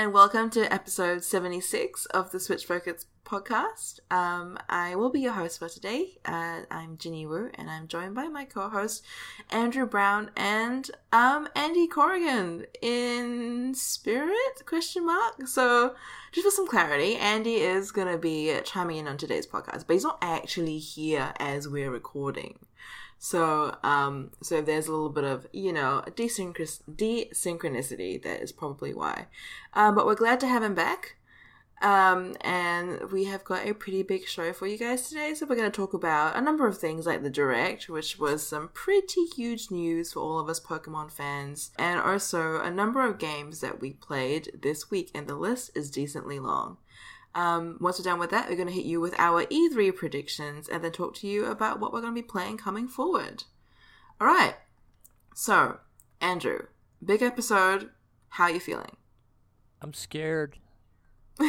and welcome to episode 76 of the Switch Focus podcast. Um, I will be your host for today. Uh, I'm Ginny Wu, and I'm joined by my co-host Andrew Brown and um, Andy Corrigan in spirit? Question mark. So, just for some clarity, Andy is gonna be chiming in on today's podcast, but he's not actually here as we're recording. So, um, so there's a little bit of, you know, desynchron- desynchronicity, that is probably why. Um, but we're glad to have him back. Um, and we have got a pretty big show for you guys today. So we're going to talk about a number of things like the Direct, which was some pretty huge news for all of us Pokemon fans, and also a number of games that we played this week. And the list is decently long. Um, once we're done with that, we're going to hit you with our E3 predictions and then talk to you about what we're going to be playing coming forward. All right. So, Andrew, big episode. How are you feeling? I'm scared.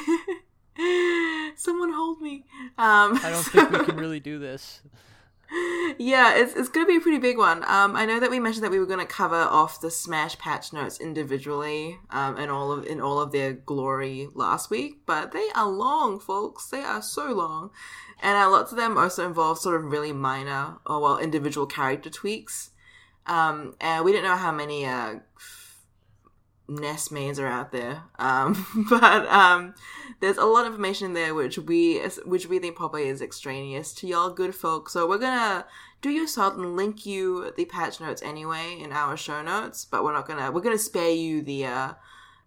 Someone hold me. Um, I don't think we can really do this. Yeah, it's, it's going to be a pretty big one. Um, I know that we mentioned that we were going to cover off the Smash patch notes individually um, in all of in all of their glory last week, but they are long, folks. They are so long, and uh, lots of them also involve sort of really minor or well individual character tweaks. Um, and we didn't know how many uh, Ness mains are out there. Um, but um, there's a lot of information in there which we which we think probably is extraneous to y'all good folk. So we're gonna do your salt and link you the patch notes anyway in our show notes. But we're not gonna we're gonna spare you the uh,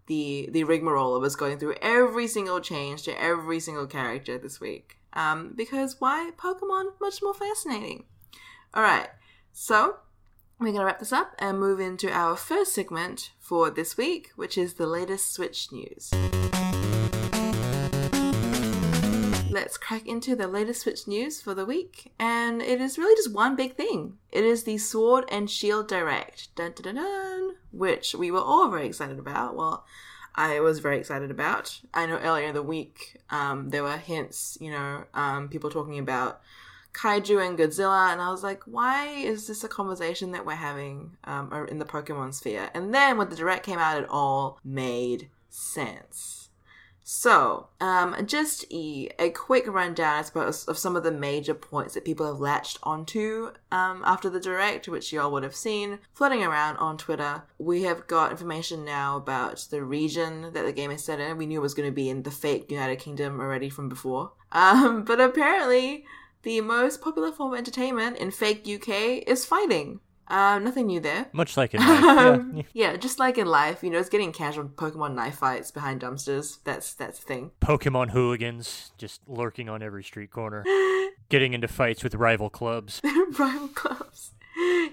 the the rigmarole of us going through every single change to every single character this week. Um, because why Pokemon much more fascinating. All right, so we're to wrap this up and move into our first segment for this week, which is the latest Switch news. Let's crack into the latest Switch news for the week, and it is really just one big thing. It is the Sword and Shield Direct, dun, dun, dun, which we were all very excited about. Well, I was very excited about. I know earlier in the week um, there were hints, you know, um, people talking about kaiju and Godzilla, and I was like, why is this a conversation that we're having um, in the Pokemon sphere? And then when the direct came out, it all made sense. So, um, just a, a quick rundown, I suppose, of some of the major points that people have latched onto um, after the direct, which you all would have seen floating around on Twitter. We have got information now about the region that the game is set in. We knew it was going to be in the fake United Kingdom already from before. Um, but apparently, the most popular form of entertainment in fake UK is fighting. Uh, nothing new there. Much like in life. yeah. yeah, just like in life, you know, it's getting casual Pokemon knife fights behind dumpsters. That's that's the thing. Pokemon hooligans just lurking on every street corner, getting into fights with rival clubs. rival clubs.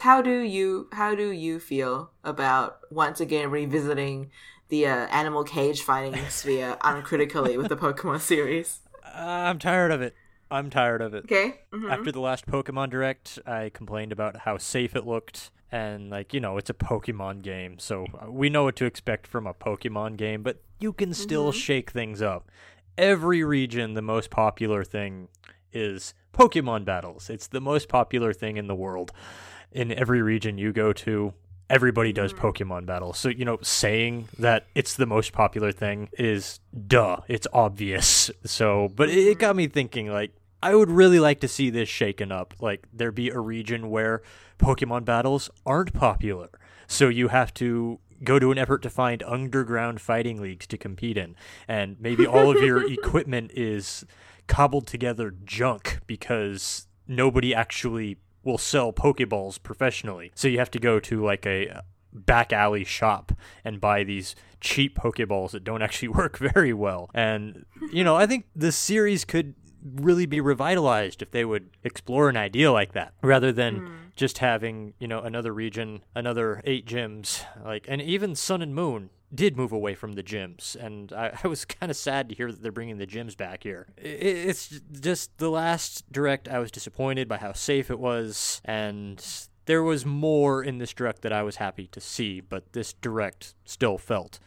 How do you how do you feel about once again revisiting the uh, animal cage fighting sphere uncritically with the Pokemon series? Uh, I'm tired of it. I'm tired of it. Okay. Mm-hmm. After the last Pokemon Direct, I complained about how safe it looked. And, like, you know, it's a Pokemon game, so uh, we know what to expect from a Pokemon game, but you can still mm-hmm. shake things up. Every region, the most popular thing is Pokemon battles. It's the most popular thing in the world. In every region you go to, everybody does mm-hmm. Pokemon battles. So, you know, saying that it's the most popular thing is duh. It's obvious. So, but it got me thinking like I would really like to see this shaken up. Like there be a region where Pokemon battles aren't popular. So you have to go to an effort to find underground fighting leagues to compete in. And maybe all of your equipment is cobbled together junk because nobody actually will sell Pokeballs professionally. So you have to go to like a back alley shop and buy these cheap Pokeballs that don't actually work very well. And, you know, I think the series could really be revitalized if they would explore an idea like that rather than mm. just having you know another region another eight gyms like and even sun and moon did move away from the gyms and i, I was kind of sad to hear that they're bringing the gyms back here it, it's just the last direct i was disappointed by how safe it was and there was more in this direct that i was happy to see but this direct still felt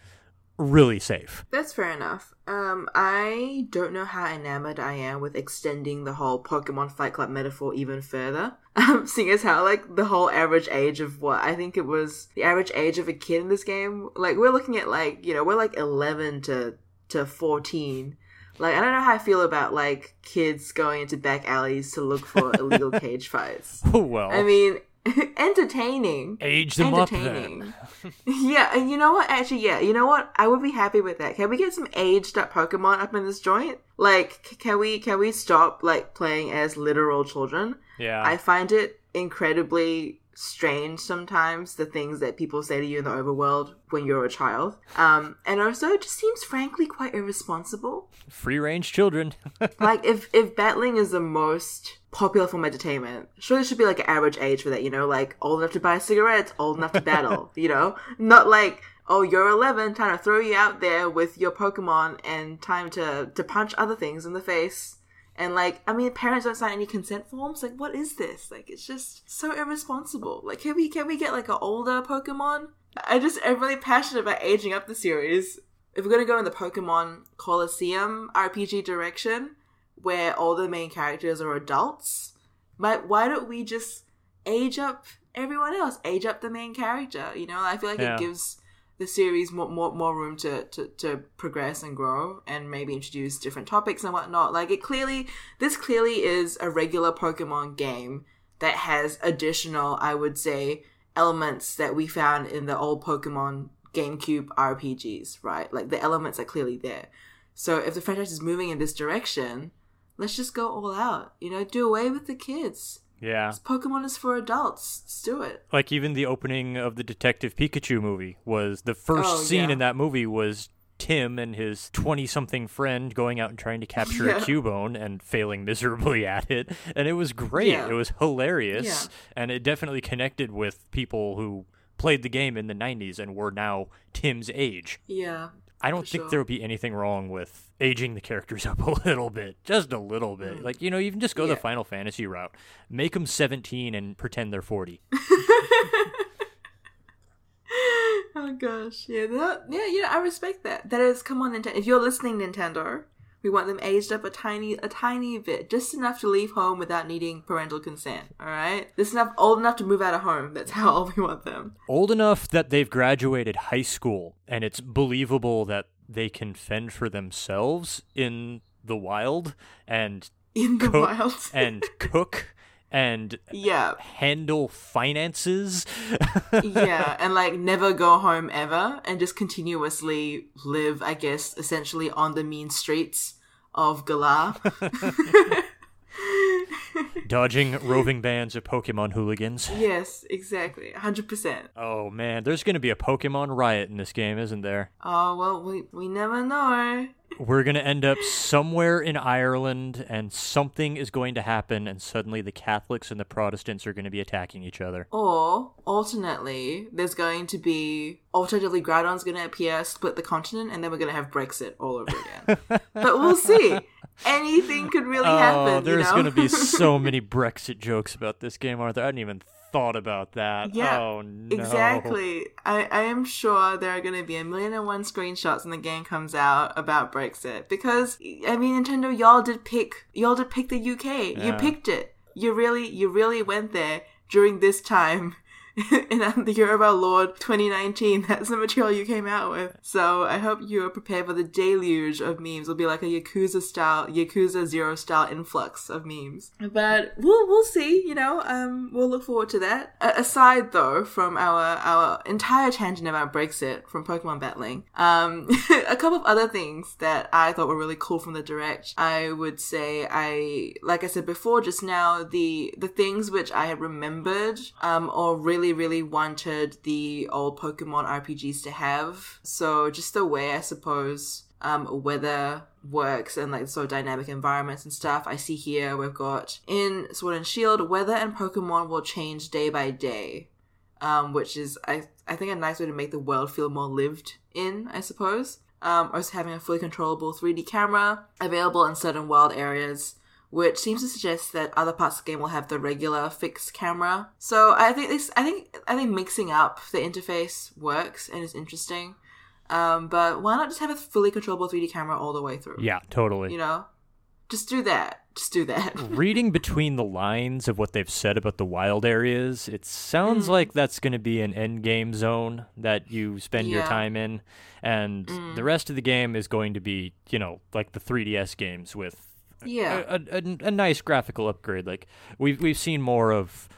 really safe. That's fair enough. Um, I don't know how enamored I am with extending the whole Pokemon Fight Club metaphor even further. Um, seeing as how like the whole average age of what I think it was the average age of a kid in this game, like we're looking at like you know we're like eleven to to fourteen. Like I don't know how I feel about like kids going into back alleys to look for illegal cage fights. Oh well. I mean, entertaining. Age them up then. yeah, and you know what? Actually, yeah, you know what? I would be happy with that. Can we get some aged up Pokemon up in this joint? Like, c- can we can we stop like playing as literal children? Yeah. I find it incredibly strange sometimes the things that people say to you in the overworld when you're a child. Um, and also it just seems frankly quite irresponsible. Free range children. like if if battling is the most popular form of entertainment, surely there should be like an average age for that, you know, like old enough to buy cigarettes, old enough to battle, you know? Not like Oh, you're 11, time to throw you out there with your Pokemon and time to, to punch other things in the face. And like, I mean, parents don't sign any consent forms. Like, what is this? Like, it's just so irresponsible. Like, can we can we get like an older Pokemon? I just am really passionate about aging up the series. If we're gonna go in the Pokemon Colosseum RPG direction, where all the main characters are adults, why why don't we just age up everyone else? Age up the main character. You know, I feel like Yeah. it gives the series more, more more room to, to to progress and grow and maybe introduce different topics and whatnot. Like it clearly this clearly is a regular Pokemon game that has additional, I would say, elements that we found in the old Pokemon GameCube RPGs, right? Like the elements are clearly there. So if the franchise is moving in this direction, let's just go all out. You know, do away with the kids. Yeah. Pokemon is for adults. Let's do it. Like even the opening of the Detective Pikachu movie was the first Oh, scene yeah. in that movie was Tim and his 20 something friend going out and trying to capture Yeah. a Cubone and failing miserably at it. And it was great. Yeah. It was hilarious. And it definitely connected with people who played the game in the 90s and were now Tim's age. Yeah. I don't think sure. there would be anything wrong with aging the characters up a little bit, just a little bit. Like you know, even just go the Mm. Final Fantasy route, make them seventeen and pretend they're forty. oh gosh, yeah, that, yeah, yeah. I respect that. That is, come on, Nintendo. If you're listening, Nintendo, we want them aged up a tiny, a tiny bit, just enough to leave home without needing parental consent. All right, just enough, old enough to move out of home. That's how old we want them. Old enough that they've graduated high school, and it's believable that they can fend for themselves in the wild and In the cook wild. and cook and yeah, handle finances. yeah, and like never go home ever, and just continuously live, I guess, essentially on the mean streets of Galar. Dodging roving bands of Pokemon hooligans. yes, exactly, hundred percent. Oh man, there's gonna be a Pokemon riot in this game, isn't there? Oh well, we we never know. We're going to end up somewhere in Ireland and something is going to happen and suddenly the Catholics and the Protestants are going to be attacking each other. Or alternately, there's going to be alternatively Groudon's going to appear, split the continent, and then we're going to have Brexit all over again. but we'll see. Anything could really oh, happen. oh, there's you know? going to be so many Brexit jokes about this game, aren't there? I hadn't even thought about that. Yeah, oh no. Exactly. I, I am sure there are going to be a million and one screenshots when the game comes out about Brexit because I mean Nintendo y'all did pick y'all did pick the UK. You picked it. You really you really went there during this time. in the year of our Lord 2019, that's the material you came out with. So I hope you are prepared for the deluge of memes. It'll be like a Yakuza style, Yakuza Zero style influx of memes. But we'll we'll see. You know, um, we'll look forward to that. Aside though from our our entire tangent about Brexit from Pokemon battling, um, a couple of other things that I thought were really cool from the direct. I would say I, like I said before, just now the the things which I had remembered, um, or really really wanted the old Pokemon RPGs to have. So just the way I suppose um, weather works and like sort of dynamic environments and stuff. I see here we've got in Sword and Shield, weather and Pokemon will change day by day, um, which is I I think a nice way to make the world feel more lived in. I suppose. Um, also having a fully controllable 3D camera available in certain wild areas which seems to suggest that other parts of the game will have the regular fixed camera. So I think this, I think, I think mixing up the interface works and is interesting. Um, but why not just have a fully controllable 3D camera all the way through? Yeah, totally. You know, just do that. Just do that. Reading between the lines of what they've said about the wild areas, it sounds Mm. like that's going to be an end game zone that you spend your time in, and Mm. the rest of the game is going to be, you know, like the 3DS games with yeah. a, a, a, nice graphical upgrade. Like we've we've seen more of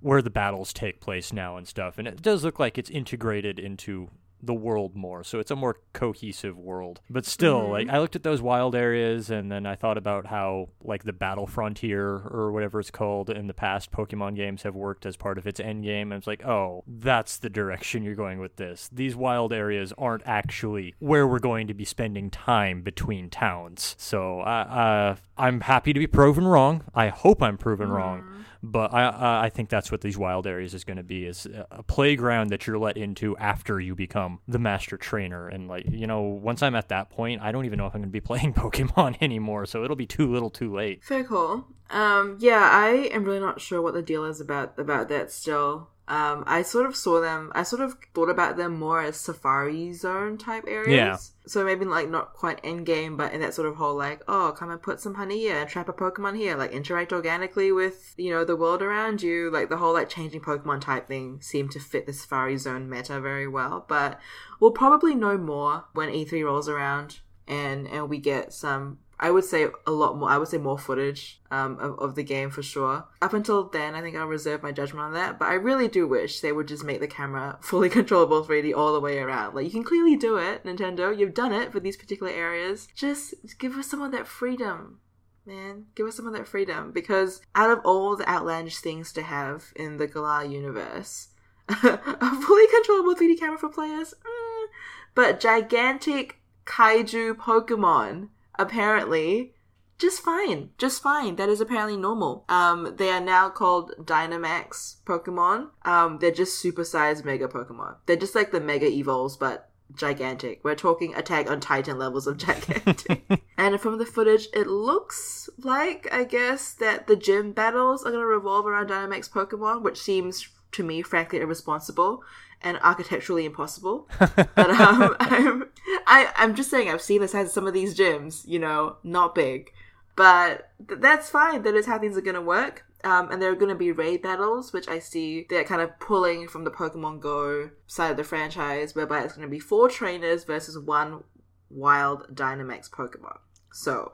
where the battles take place now and stuff, and it does look like it's integrated into the world more, so it's a more cohesive world. But still, Mhm. like I looked at those wild areas, and then I thought about how like the battle frontier or whatever it's called in the past Pokemon games have worked as part of its end game. And it's like, oh, that's the direction you're going with this. These wild areas aren't actually where we're going to be spending time between towns. So uh, uh, I'm happy to be proven wrong. I hope I'm proven wrong. But I I think that's what these wild areas is going to be is a- playground that you're let into after you become the master trainer and like you know once I'm at that point I don't even know if I'm going to be playing Pokemon anymore so it'll be too little too late. Fair call. Um, yeah, I am really not sure what the deal is about about that still. Um, I sort of saw them. I sort of thought about them more as safari zone type areas. Yeah. So maybe like not quite end game, but in that sort of whole like, oh, come and put some honey here and trap a Pokemon here, like interact organically with you know the world around you. Like the whole like changing Pokemon type thing seemed to fit the safari zone meta very well. But we'll probably know more when E3 rolls around and and we get some I would say a lot more. I would say more footage um, of, of the game for sure. Up until then, I think I'll reserve my judgment on that. But I really do wish they would just make the camera fully controllable 3D all the way around. Like you can clearly do it, Nintendo. You've done it for these particular areas. Just give us some of that freedom, man. Give us some of that freedom because out of all the outlandish things to have in the Galar universe, a fully controllable 3D camera for players, mm, but gigantic kaiju Pokemon apparently just fine just fine. That is apparently normal. Um they are now called dynamax pokemon. Um they're just supersized mega pokemon. They're just like the mega evols but gigantic. We're talking attack on titan levels of gigantic. And from the footage it looks like i guess that the gym battles are going to revolve around dynamax pokemon which seems to me frankly irresponsible and architecturally impossible but um, I'm, I, I'm just saying I've seen the size of some of these gyms, you know, not big, but th- that's fine. That is how things are going to work. Um, and there are going to be raid battles, which I see they're kind of pulling from the Pokemon Go side of the franchise, whereby it's going to be four trainers versus one wild Dynamax Pokemon. So,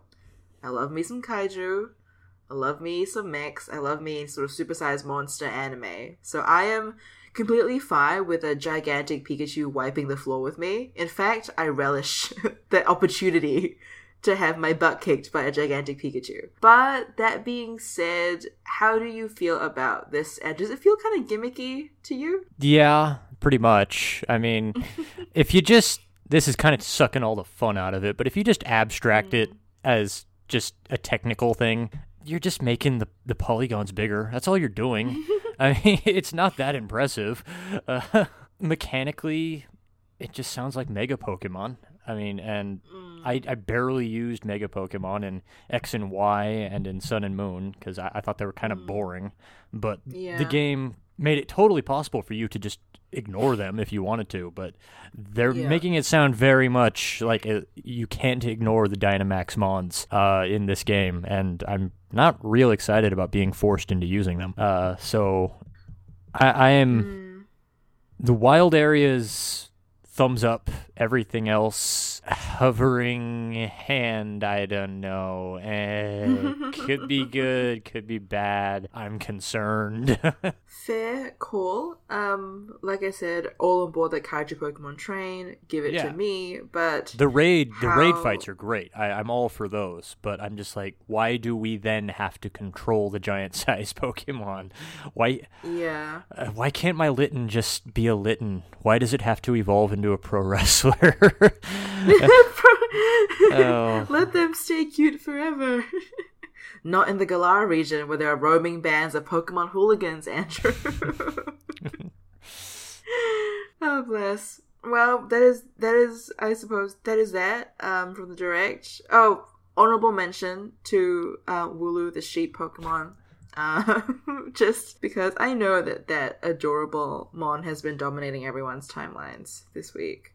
I love me some kaiju. I love me some mechs. I love me sort of supersized monster anime. So I am completely fine with a gigantic Pikachu wiping the floor with me. In fact, I relish the opportunity to have my butt kicked by a gigantic Pikachu. But that being said, how do you feel about this? And does it feel kind of gimmicky to you? Yeah, pretty much. I mean, if you just this is kind of sucking all the fun out of it, but if you just abstract it mm. as just a technical thing, you're just making the, the polygons bigger. That's all you're doing. I mean, it's not that impressive. Uh, mechanically, it just sounds like Mega Pokemon. I mean, and I, I barely used Mega Pokemon in X and Y and in Sun and Moon because I, I thought they were kind of boring. But Yeah. the game made it totally possible for you to just ignore them if you wanted to. But they're Yeah. making it sound very much like uh you can't ignore the Dynamax Mons uh, in this game. And I'm not real excited about being forced into using them. Uh, so I, I am Mm. the wild areas thumbs up everything else hovering hand i don't know eh, could be good could be bad i'm concerned Fair call. Um, like I said, all on board that Kaiju Pokemon train. Give it Yeah. to me. But the raid the raid fights are great I, i'm all for those but i'm just like why do we then have to control the giant size pokemon why yeah, uh, why can't my Litten just be a Litten? Why does it have to evolve into a pro wrestler? Oh. let them stay cute forever. Not in the Galar region where there are roaming bands of Pokemon hooligans, Andrew. oh bless. Well, that is that is I suppose that is that um from the direct. Oh, honorable mention to uh, Wooloo the sheep Pokemon. Uh, just because I know that that adorable Mon has been dominating everyone's timelines this week.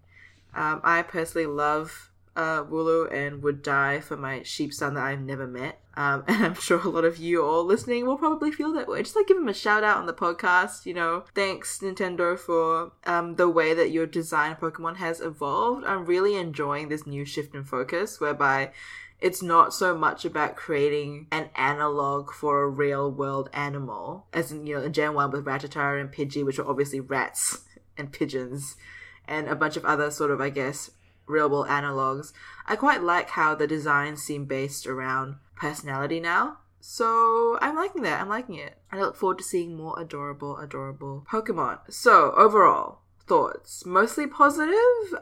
Um, I personally love uh, Wooloo and would die for my sheep son that I've never met. Um, and I'm sure a lot of you all listening will probably feel that way. Just like give him a shout out on the podcast. You know, thanks Nintendo for um, the way that your design Pokemon has evolved. I'm really enjoying this new shift in focus whereby it's not so much about creating an analog for a real world animal, as in, you know, in Gen 1 with Rattata and Pidgey, which are obviously rats and pigeons, and a bunch of other sort of, I guess, real world analogs. I quite like how the designs seem based around personality now. So I'm liking that. I'm liking it. I look forward to seeing more adorable, adorable Pokemon. So overall, thoughts mostly positive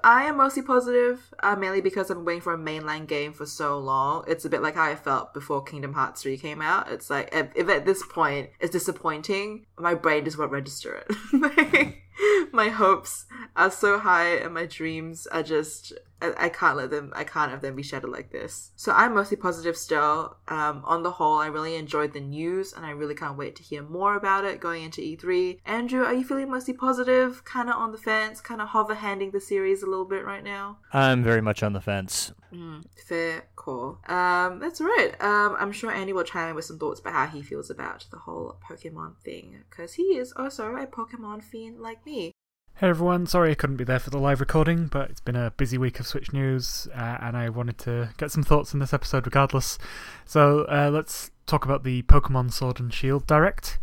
i am mostly positive uh, mainly because i've been waiting for a mainline game for so long it's a bit like how i felt before kingdom hearts 3 came out it's like if, if at this point it's disappointing my brain just won't register it my hopes are so high and my dreams are just I, I, can't let them I can't have them be shattered like this. So I'm mostly positive still. Um, on the whole, I really enjoyed the news and I really can't wait to hear more about it going into E3. Andrew, are you feeling mostly positive? Kinda on the fence, kinda hover handing the series a little bit right now? I'm very much on the fence. Mm, fair call. Um, that's right. Um, I'm sure Andy will chime in with some thoughts about how he feels about the whole Pokemon thing, because he is also a Pokemon fiend like me. Hey everyone, sorry I couldn't be there for the live recording, but it's been a busy week of Switch news, uh, and I wanted to get some thoughts in this episode regardless. So uh, let's talk about the Pokemon Sword and Shield Direct.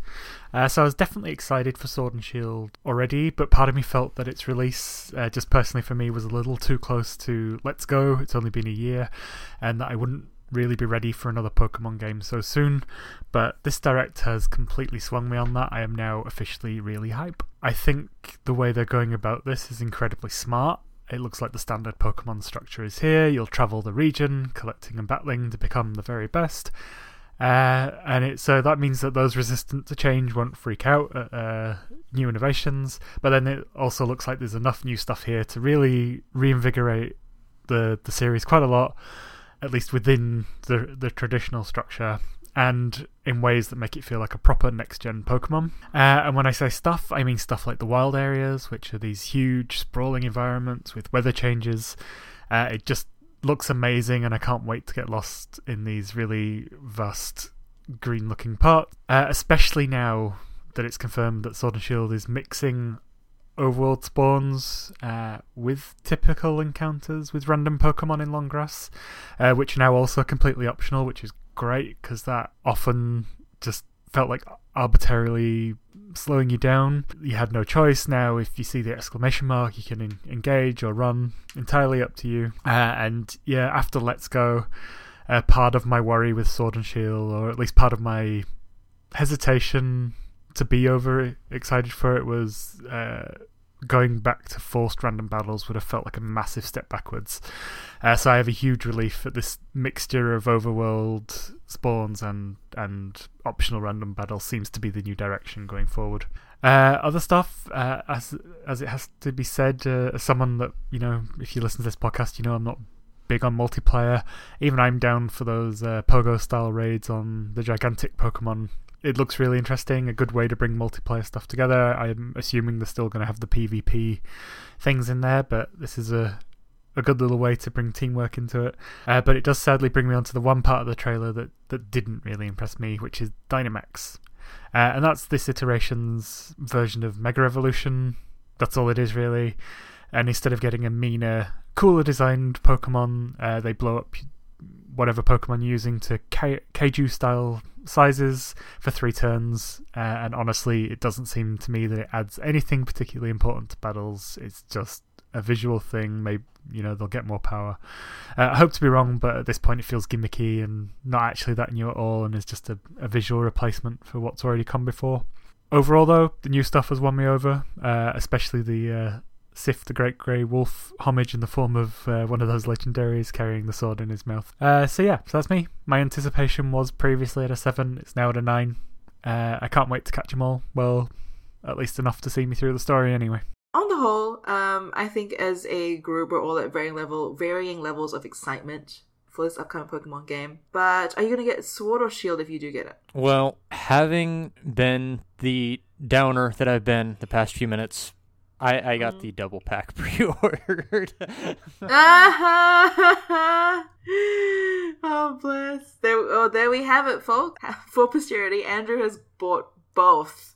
Uh, so I was definitely excited for Sword and Shield already, but part of me felt that its release, uh, just personally for me, was a little too close to Let's Go. It's only been a year, and that I wouldn't really be ready for another Pokemon game so soon, but this direct has completely swung me on that. I am now officially really hype. I think the way they're going about this is incredibly smart. It looks like the standard Pokemon structure is here. You'll travel the region, collecting and battling to become the very best. Uh, and it, so that means that those resistant to change won't freak out at uh, new innovations. But then it also looks like there's enough new stuff here to really reinvigorate the the series quite a lot at least within the the traditional structure and in ways that make it feel like a proper next gen Pokemon. Uh, and when I say stuff, I mean stuff like the wild areas, which are these huge, sprawling environments with weather changes. Uh, it just looks amazing, and I can't wait to get lost in these really vast, green looking parts, uh, especially now that it's confirmed that Sword and Shield is mixing overworld spawns uh, with typical encounters with random Pokemon in long grass, uh, which are now also completely optional, which is great because that often just felt like arbitrarily slowing you down. You had no choice. Now, if you see the exclamation mark, you can engage or run. Entirely up to you. Uh, and yeah, after Let's Go, uh, part of my worry with Sword and Shield, or at least part of my hesitation to be over excited for it was uh, going back to forced random battles would have felt like a massive step backwards. Uh, so I have a huge relief that this mixture of overworld spawns and and optional random battles seems to be the new direction going forward. Uh, other stuff, uh, as as it has to be said, uh, as someone that you know, if you listen to this podcast, you know I'm not big on multiplayer. Even I'm down for those uh, pogo style raids on the gigantic Pokemon it looks really interesting. A good way to bring multiplayer stuff together. I'm assuming they're still going to have the PvP things in there, but this is a a good little way to bring teamwork into it. Uh, but it does sadly bring me onto the one part of the trailer that, that didn't really impress me, which is Dynamax. Uh, and that's this iteration's version of Mega Evolution. That's all it is, really. And instead of getting a meaner, cooler designed Pokemon, uh, they blow up whatever Pokemon you're using to K- Kaiju style sizes for three turns. Uh, and honestly, it doesn't seem to me that it adds anything particularly important to battles. It's just a visual thing. Maybe you know they'll get more power. Uh, I hope to be wrong, but at this point it feels gimmicky and not actually that new at all, and is just a, a visual replacement for what's already come before. Overall, though, the new stuff has won me over, uh, especially the uh, Sif the Great Grey Wolf homage in the form of uh, one of those legendaries carrying the sword in his mouth. Uh, so yeah, so that's me. My anticipation was previously at a 7, it's now at a 9. Uh, I can't wait to catch them all. Well, at least enough to see me through the story anyway. On the whole, um, I think as a group, we're all at varying level, varying levels of excitement for this upcoming Pokemon game. But are you going to get Sword or Shield if you do get it? Well, having been the downer that I've been the past few minutes, I, I got the double pack pre-ordered. oh bless! There, oh, there we have it, folks. For posterity, Andrew has bought both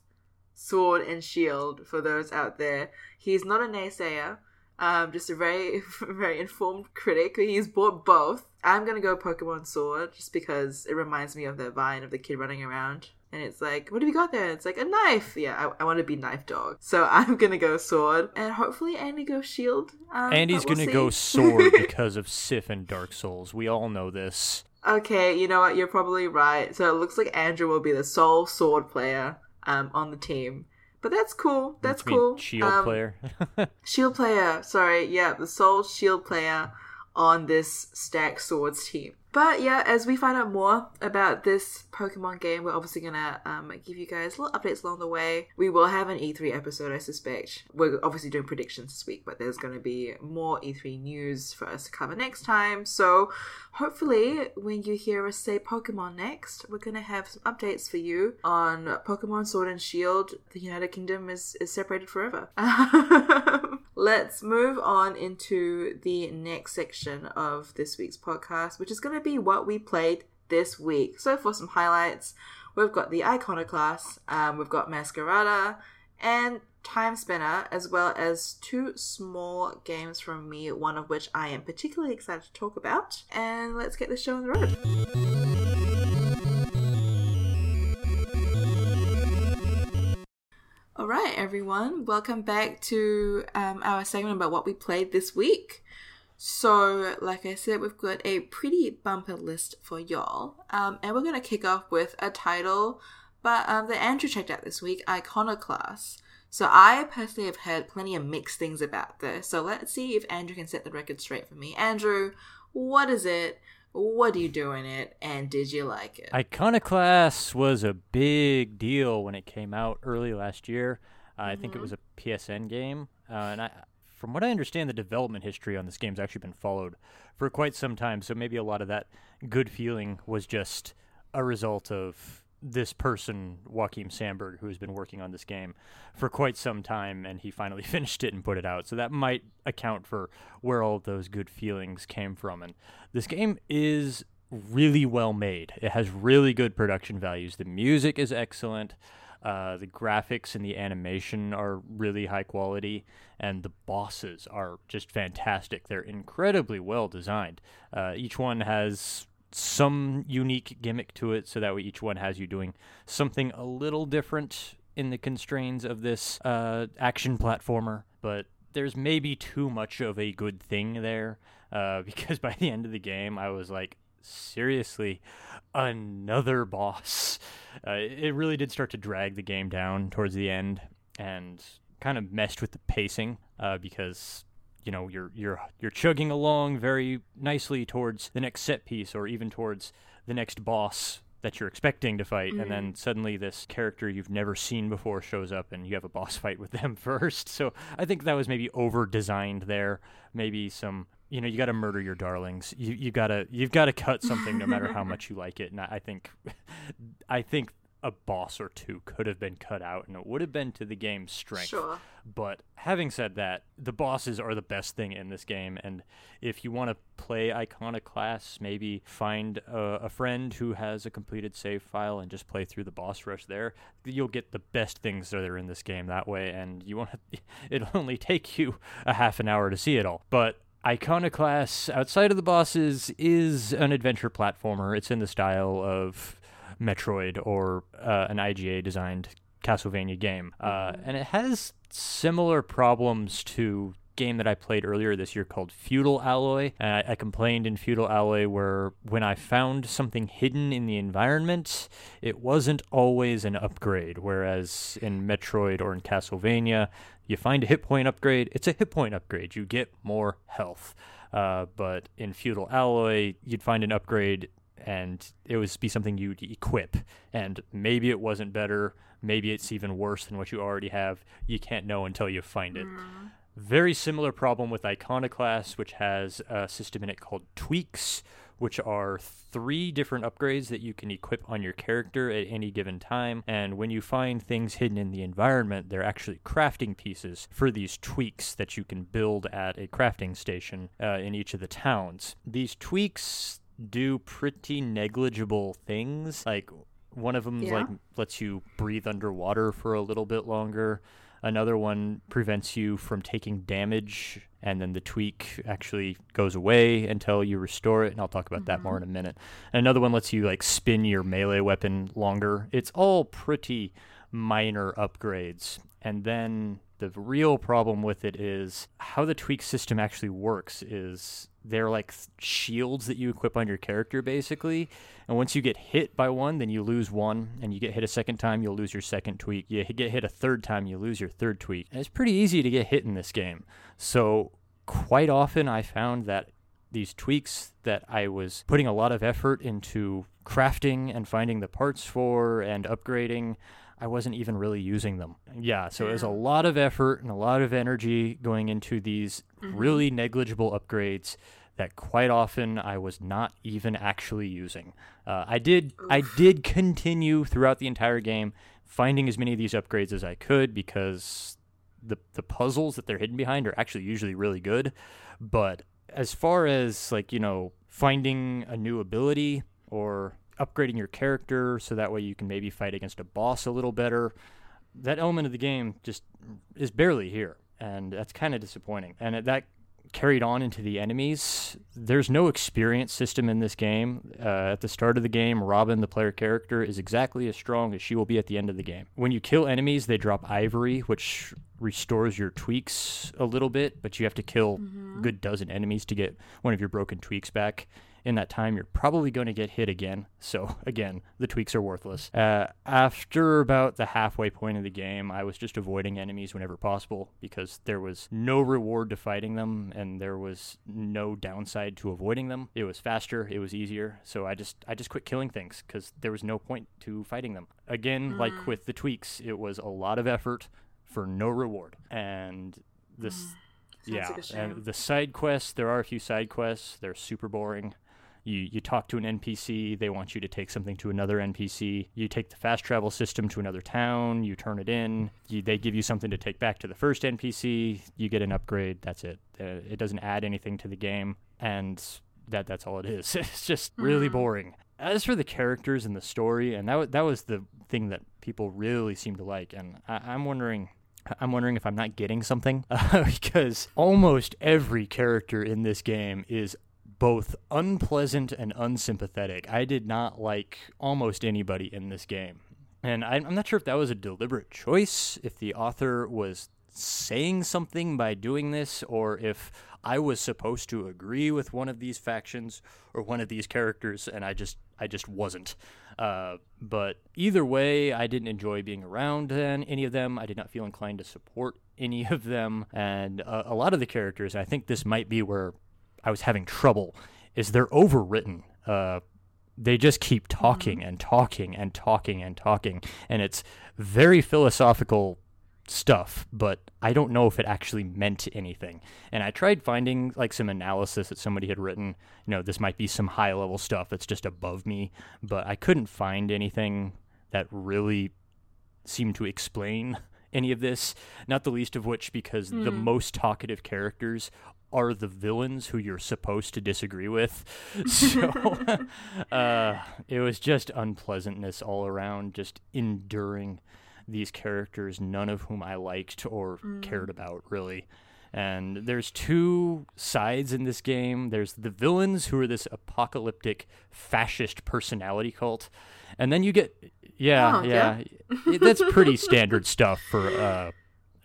sword and shield. For those out there, he's not a naysayer. Um, just a very, very informed critic. He's bought both. I'm gonna go Pokemon Sword just because it reminds me of the vine of the kid running around and it's like, what have you got there? And It's like a knife. Yeah, I, I want to be knife dog. So I'm gonna go sword, and hopefully Andy goes shield. Um, Andy's we'll gonna go sword because of Sif and Dark Souls. We all know this. Okay, you know what? You're probably right. So it looks like Andrew will be the sole sword player um, on the team. But that's cool. That's cool. Shield Um, player. Shield player. Sorry, yeah, the sole shield player on this stack swords team. But yeah, as we find out more about this Pokemon game, we're obviously gonna um, give you guys little updates along the way. We will have an E3 episode, I suspect. We're obviously doing predictions this week, but there's gonna be more E3 news for us to cover next time. So hopefully, when you hear us say Pokemon next, we're gonna have some updates for you on Pokemon Sword and Shield. The United Kingdom is, is separated forever. Let's move on into the next section of this week's podcast, which is going to be what we played this week. So, for some highlights, we've got the Iconoclast, um, we've got Masquerada, and Timespinner, as well as two small games from me, one of which I am particularly excited to talk about. And let's get the show on the road. All right, everyone, welcome back to um, our segment about what we played this week. So, like I said, we've got a pretty bumper list for y'all, um, and we're going to kick off with a title, but um, that Andrew checked out this week, Iconoclast. So, I personally have heard plenty of mixed things about this. So, let's see if Andrew can set the record straight for me. Andrew, what is it? What do you do in it? And did you like it? Iconoclast was a big deal when it came out early last year. Uh, I think it was a PSN game, uh, and I, from what I understand, the development history on this game's actually been followed for quite some time. So maybe a lot of that good feeling was just a result of this person, Joakim Sandberg, who has been working on this game for quite some time, and he finally finished it and put it out. So that might account for where all those good feelings came from. And this game is really well made. It has really good production values. The music is excellent. Uh, the graphics and the animation are really high quality, and the bosses are just fantastic. They're incredibly well designed. Uh, each one has some unique gimmick to it, so that way each one has you doing something a little different in the constraints of this uh, action platformer. But there's maybe too much of a good thing there, uh, because by the end of the game, I was like, seriously, another boss. Uh, it really did start to drag the game down towards the end, and kind of messed with the pacing uh, because you know you're you're you're chugging along very nicely towards the next set piece or even towards the next boss that you're expecting to fight and then mm-hmm. suddenly this character you've never seen before shows up and you have a boss fight with them first. So i think that was maybe over designed there. Maybe some you know you got to murder your darlings. You you got to you've got to cut something no matter how much you like it. And i I think i think a boss or two could have been cut out and it would have been to the game's strength Sure. but having said that, the bosses are the best thing in this game, and if you want to play Iconoclast, maybe find a, a friend who has a completed save file and just play through the boss rush there. You'll get the best things that are in this game that way, and you want to. It'll only take you a half an hour to see it all, but. Iconoclast, outside of the bosses, is an adventure platformer. It's in the style of Metroid or uh, an IGA designed Castlevania game. Uh, and it has similar problems to game that I played earlier this year called Feudal Alloy. Uh, I complained in Feudal Alloy where when I found something hidden in the environment, it wasn't always an upgrade. Whereas in Metroid or in Castlevania, you find a hit point upgrade, it's a hit point upgrade. You get more health. Uh, but in Feudal Alloy, you'd find an upgrade and it would be something you'd equip. And maybe it wasn't better, maybe it's even worse than what you already have. You can't know until you find it. Very similar problem with Iconoclast, which has a system in it called tweaks, which are three different upgrades that you can equip on your character at any given time. And when you find things hidden in the environment, they're actually crafting pieces for these tweaks that you can build at a crafting station uh, in each of the towns. These tweaks do pretty negligible things. Like one of them Yeah. like lets you breathe underwater for a little bit longer. Another one prevents you from taking damage, and then the tweak actually goes away until you restore it. And I'll talk about that more mm-hmm. in a minute. And another one lets you like spin your melee weapon longer. It's all pretty minor upgrades. And then the real problem with it is how the tweak system actually works is they're like shields that you equip on your character basically. And once you get hit by one then you lose one and you get hit a second time you'll lose your second tweak. You get hit a third time you lose your third tweak. And it's pretty easy to get hit in this game. So quite often i found that these tweaks that I was putting a lot of effort into crafting and finding the parts for and upgrading, I wasn't even really using them. Yeah, so it was a lot of effort and a lot of energy going into these really negligible upgrades that quite often I was not even actually using. Uh, I did I did continue throughout the entire game finding as many of these upgrades as I could because the the puzzles that they're hidden behind are actually usually really good, but as far as like you know finding a new ability or upgrading your character so that way you can maybe fight against a boss a little better. That element of the game just is barely here and that's kind of disappointing. And that carried on into the enemies. There's no experience system in this game. Uh, at the start of the game robin the player character is exactly as strong as she will be at the end of the game. When you kill enemies they drop ivory which restores your tweaks a little bit but you have to kill a good dozen enemies to get one of your broken tweaks back in that time, you're probably going to get hit again. So, again, the tweaks are worthless. Uh, after about the halfway point of the game, I was just avoiding enemies whenever possible because there was no reward to fighting them and there was no downside to avoiding them. It was faster, it was easier. So, I just I just quit killing things because there was no point to fighting them. Again, like with the tweaks, it was a lot of effort for no reward. And this yeah, like and the side quests. There are a few side quests. They're super boring. You you talk to an NPC. They want you to take something to another NPC. You take the fast travel system to another town. You turn it in. You, they give you something to take back to the first NPC. You get an upgrade. That's it. Uh, it doesn't add anything to the game, and that that's all it is. it's just really boring. As for the characters and the story, and that that was the thing that people really seem to like, and I, I'm wondering. I'm wondering if I'm not getting something uh, because almost every character in this game is both unpleasant and unsympathetic. I did not like almost anybody in this game. And I'm not sure if that was a deliberate choice, if the author was saying something by doing this, or if I was supposed to agree with one of these factions or one of these characters, and I just I just wasn't. Uh, but either way, I didn't enjoy being around an- any of them. I did not feel inclined to support any of them, and uh, a lot of the characters. I think this might be where I was having trouble. Is they're overwritten. Uh, they just keep talking and talking and talking and talking, and it's very philosophical stuff, but I don't know if it actually meant anything. And I tried finding like some analysis that somebody had written, you know, this might be some high level stuff that's just above me, but I couldn't find anything that really seemed to explain any of this, not the least of which because the most talkative characters are the villains who you're supposed to disagree with. So uh, it was just unpleasantness all around, just enduring these characters, none of whom I liked or cared about, really. And there's two sides in this game. There's the villains, who are this apocalyptic fascist personality cult, and then you get, yeah, Oh, yeah, it- that's pretty standard stuff for uh,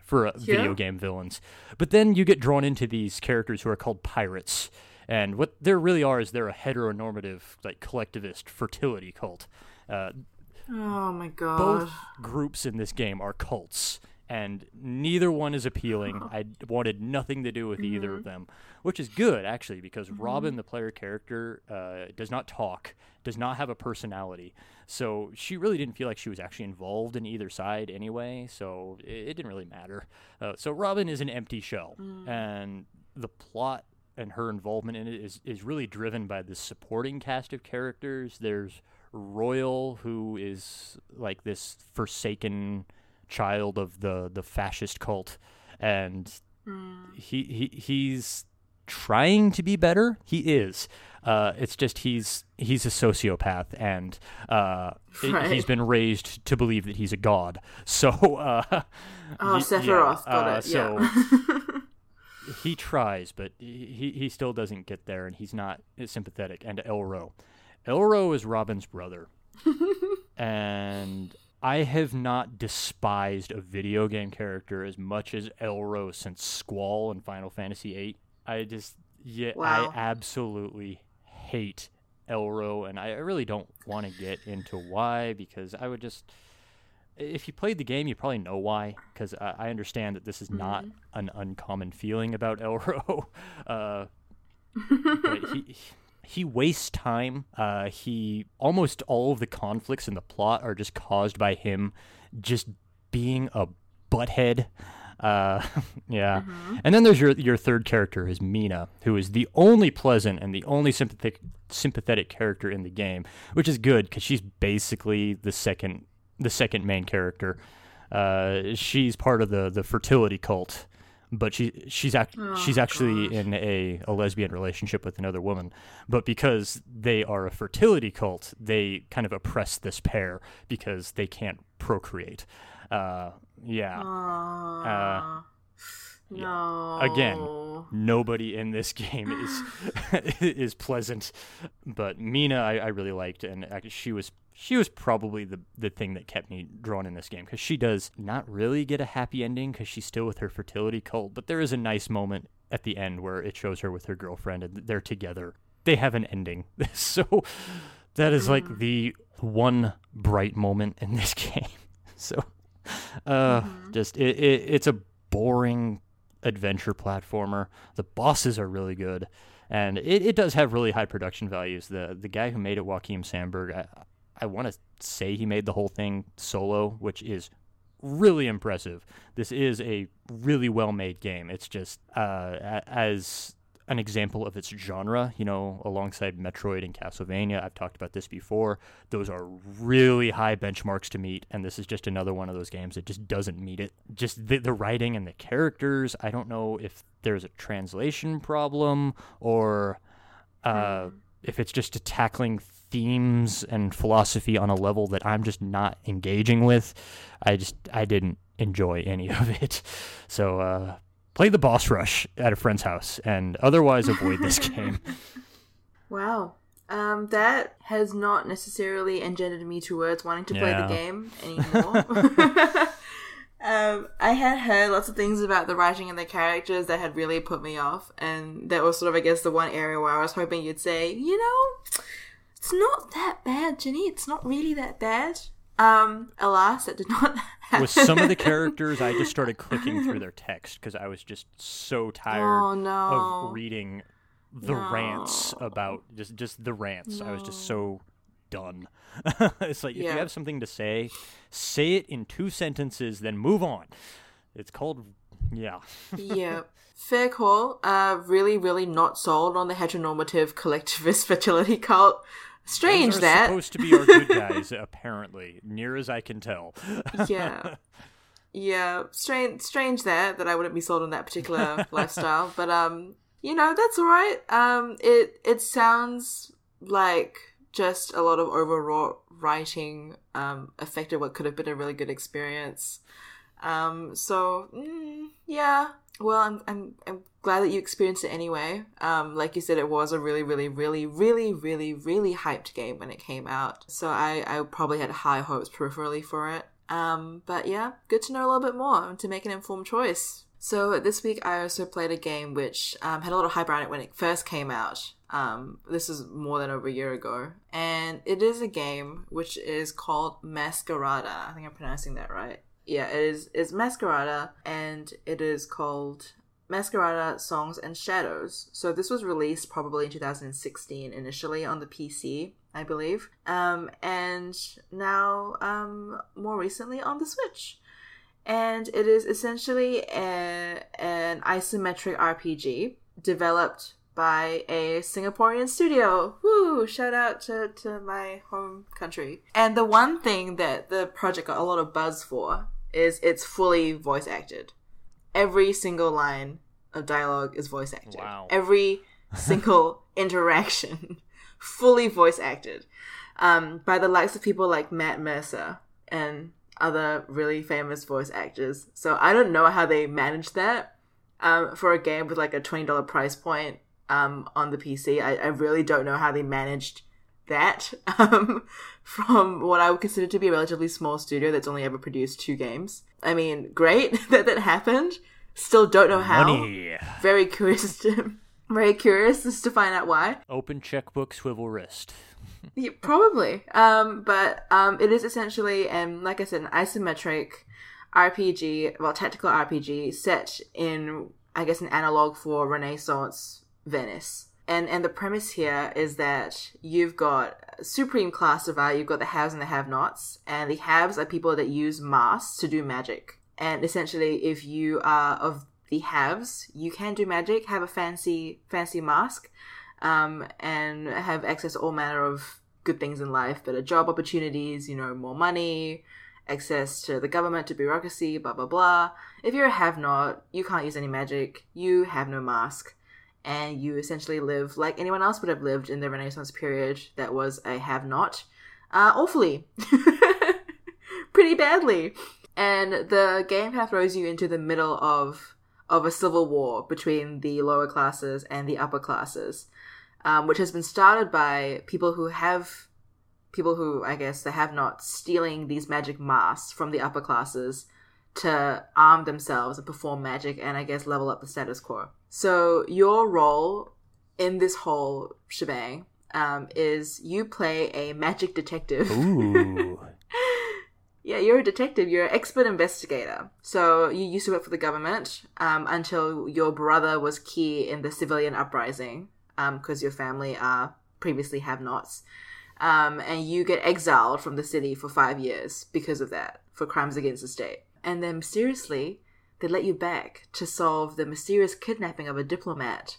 for uh, Yeah. video game villains. But then you get drawn into these characters who are called pirates, and what they really are is they're a heteronormative, like collectivist fertility cult. Uh, Oh my god. both groups in this game are cults and neither one is appealing. I wanted nothing to do with mm-hmm. either of them, which is good actually because mm-hmm. Robin, the player character, uh, does not talk, does not have a personality. So she really didn't feel like she was actually involved in either side anyway. So it, it didn't really matter. Uh, so Robin is an empty shell, mm. and the plot and her involvement in it is is really driven by the supporting cast of characters. There's Royal, who is like this forsaken child of the the fascist cult, and mm. he he he's trying to be better. He is. Uh, it's just he's he's a sociopath, and uh, right. he's been raised to believe that he's a god. So, uh, oh, Sephiroth, yeah, got uh, it. So he tries, but he he still doesn't get there, and he's not sympathetic. And Elro, Elro is Robin's brother, and I have not despised a video game character as much as Elro since Squall in Final Fantasy VIII. I just, yeah, wow. I absolutely hate Elro, and I really don't want to get into why because I would just. If you played the game, you probably know why, because I, I understand that this is mm-hmm. not an uncommon feeling about Elro. uh, but he, he wastes time. Uh, he almost all of the conflicts in the plot are just caused by him just being a butthead. Uh, yeah. Mm-hmm. And then there's your your third character is Mina, who is the only pleasant and the only sympathetic sympathetic character in the game, which is good because she's basically the second the second main character. Uh, she's part of the the fertility cult but she she's act, oh, she's actually gosh. in a, a lesbian relationship with another woman. But because they are a fertility cult they kind of oppress this pair because they can't procreate. Uh, yeah. Uh, no. Again, nobody in this game is is pleasant, but Mina I, I really liked, and she was she was probably the the thing that kept me drawn in this game because she does not really get a happy ending because she's still with her fertility cult, but there is a nice moment at the end where it shows her with her girlfriend and they're together. They have an ending, so that is like mm. the one bright moment in this game. So, uh, mm-hmm. just it, it it's a boring adventure platformer. The bosses are really good, and it, it does have really high production values. The the guy who made it, Joakim Sandberg, I, I want to say he made the whole thing solo, which is really impressive. This is a really well made game. It's just uh, as an example of its genre, you know, alongside Metroid and Castlevania. I've talked about this before. Those are really high benchmarks to meet, and this is just another one of those games that just doesn't meet it. Just the, the writing and the characters, I don't know if there's a translation problem or uh, mm. if it's just tackling themes and philosophy on a level that I'm just not engaging with. I just, I didn't enjoy any of it. So, uh, play the boss rush at a friend's house and otherwise avoid this game. Wow. Um, that has not necessarily engendered me towards wanting to play yeah. the game anymore. um, I had heard lots of things about the writing and the characters that had really put me off, and that was sort of, I guess, the one area where I was hoping you'd say, you know, it's not that bad, Jenny. It's not really that bad. Um, alas, it did not happen. With some of the characters, I just started clicking through their text because I was just so tired oh, no. of reading the no. rants about just just the rants. No. I was just so done. it's like if you have something to say, say it in two sentences, then move on. It's called yeah. yeah. Fair call. Uh, really, really not sold on the heteronormative collectivist fertility cult. Strange Those are that supposed to be our good guys, apparently, near as I can tell. yeah, yeah. Strange, strange that that I wouldn't be sold on that particular lifestyle, but um, you know that's all right. Um, it it sounds like just a lot of overwrought writing um affected what could have been a really good experience. Um, so mm, yeah, well, I'm I'm I'm glad that you experienced it anyway. Um, like you said, it was a really, really, really, really, really, really hyped game when it came out. So I I probably had high hopes peripherally for it. Um, but yeah, good to know a little bit more to make an informed choice. So this week I also played a game which um, had a lot of hype around it when it first came out. Um, this is more than over a year ago, and it is a game which is called Masquerada. I think I'm pronouncing that right. Yeah, it is is Masquerada, and it is called Masquerada Songs and Shadows. So this was released probably in 2016 initially on the PC, I believe, um, and now um, more recently on the Switch. And it is essentially a, an isometric RPG developed by a Singaporean studio. Woo! Shout out to, to my home country. And the one thing that the project got a lot of buzz for is it's fully voice acted. Every single line of dialogue is voice acted. Wow. Every single interaction fully voice acted um, by the likes of people like Matt Mercer and other really famous voice actors. So I don't know how they managed that um, for a game with like a twenty dollar price point um, on the PC. I, I really don't know how they managed that um, from what I would consider to be a relatively small studio that's only ever produced two games. I mean, great that that happened. Still don't know how. Money. Very curious to very curious as to find out why. Open checkbook, swivel wrist. Yeah, probably. Um, but um, it is essentially, um, like I said, an isometric RPG, well, tactical RPG set in, I guess, an analog for Renaissance Venice. And and the premise here is that you've got supreme class survivor, you've got the haves and the have-nots, and the haves are people that use masks to do magic. And essentially, if you are of the haves, you can do magic, have a fancy fancy mask, um, and have access to all manner of good things in life, better job opportunities, you know, more money, access to the government, to bureaucracy, blah blah blah. If you're a have not, you can't use any magic, you have no mask, and you essentially live like anyone else would have lived in the Renaissance period that was a have not. Uh, awfully. Pretty badly. And the game kind of throws you into the middle of of a civil war between the lower classes and the upper classes um, which has been started by people who have people who I guess they have not stealing these magic masks from the upper classes to arm themselves and perform magic and I guess level up the status quo. So your role in this whole shebang um, is you play a magic detective. Ooh. Yeah, you're a detective. You're an expert investigator. So you used to work for the government um, until your brother was key in the civilian uprising because um, your family are previously have-nots. Um, and you get exiled from the city for five years because of that, for crimes against the state. And then mysteriously, they let you back to solve the mysterious kidnapping of a diplomat.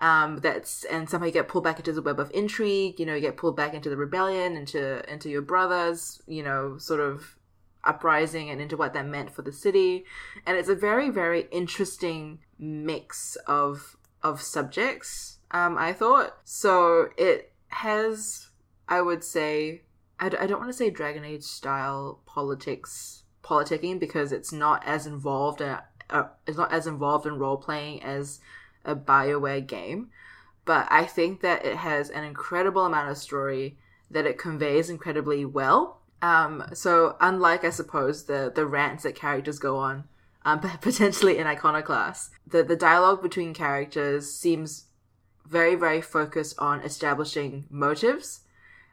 Um, that's and somehow you get pulled back into the web of intrigue. You know, you get pulled back into the rebellion, into into your brothers. You know, sort of uprising and into what that meant for the city. And it's a very very interesting mix of of subjects um, I thought. So it has, I would say, I d- I don't want to say Dragon Age style politics, politicking because it's not as involved, uh, it's not as involved in role playing as a Bioware game. But I think that it has an incredible amount of story that it conveys incredibly well. Um, so unlike, I suppose, the the rants that characters go on, um, potentially in Iconoclast, the the dialogue between characters seems very, very focused on establishing motives.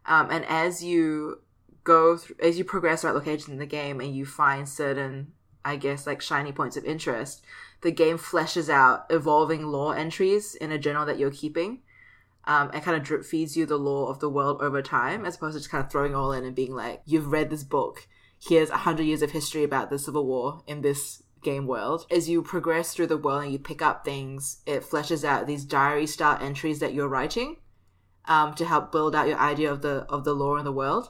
Um, and as you go through, as you progress throughout locations in the game and you find certain, I guess, like shiny points of interest, the game fleshes out evolving lore entries in a journal that you're keeping. Um, and kind of drip feeds you the lore of the world over time, as opposed to just kind of throwing all in and being like, "You've read this book. Here's a hundred years of history about the Civil War in this game world. As you progress through the world and you pick up things, it fleshes out these diary style entries that you're writing um, to help build out your idea of the of the lore in the world.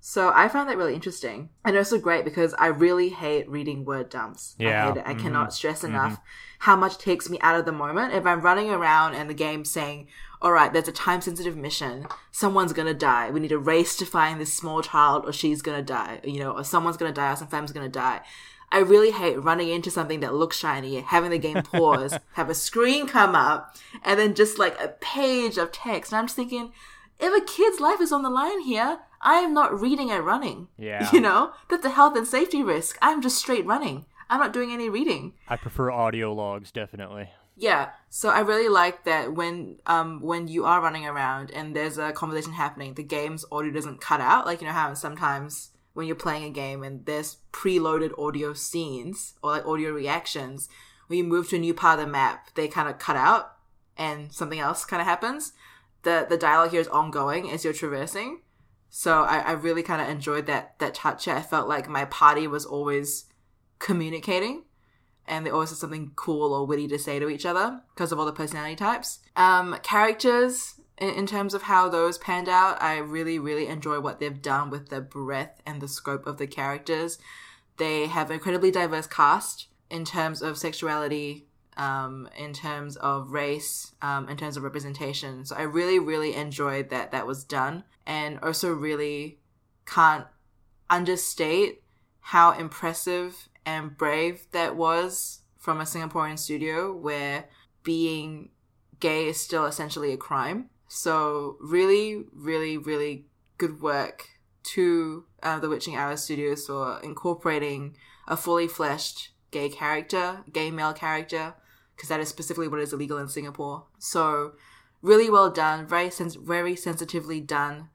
So I found that really interesting and also great because I really hate reading word dumps. Yeah. I hate it. I Mhm. cannot stress enough how much takes me out of the moment. If I'm running around and the game's saying, all right, there's a time sensitive mission. Someone's gonna die. We need to race to find this small child or she's gonna die. You know, or someone's gonna die or some family's gonna die. I really hate running into something that looks shiny, having the game pause, have a screen come up, and then just like a page of text. And I'm just thinking, if a kid's life is on the line here, I am not reading and running. Yeah. You know, that's a health and safety risk. I'm just straight running. I'm not doing any reading. I prefer audio logs, definitely. Yeah, so I really like that when um when you are running around and there's a conversation happening, the game's audio doesn't cut out. Like you know how sometimes when you're playing a game and there's preloaded audio scenes or like audio reactions. When you move to a new part of the map, they kind of cut out and something else kind of happens. The the dialogue here is ongoing as you're traversing. So I, I really kind of enjoyed that that touch. I felt like my party was always communicating and they always had something cool or witty to say to each other because of all the personality types. Um, characters, in, in, terms of how those panned out, I really, really enjoy what they've done with the breadth and the scope of the characters. They have incredibly diverse cast in terms of sexuality, um, in terms of race, um, in terms of representation. So I really, really enjoyed that that was done, and also really can't understate how impressive and brave that was from a Singaporean studio where being gay is still essentially a crime. So really, really, really good work to uh, the Witching Hour Studios for incorporating a fully fleshed gay character, gay male character, because that is specifically what is illegal in Singapore. So really well done, very sens- very sensitively done,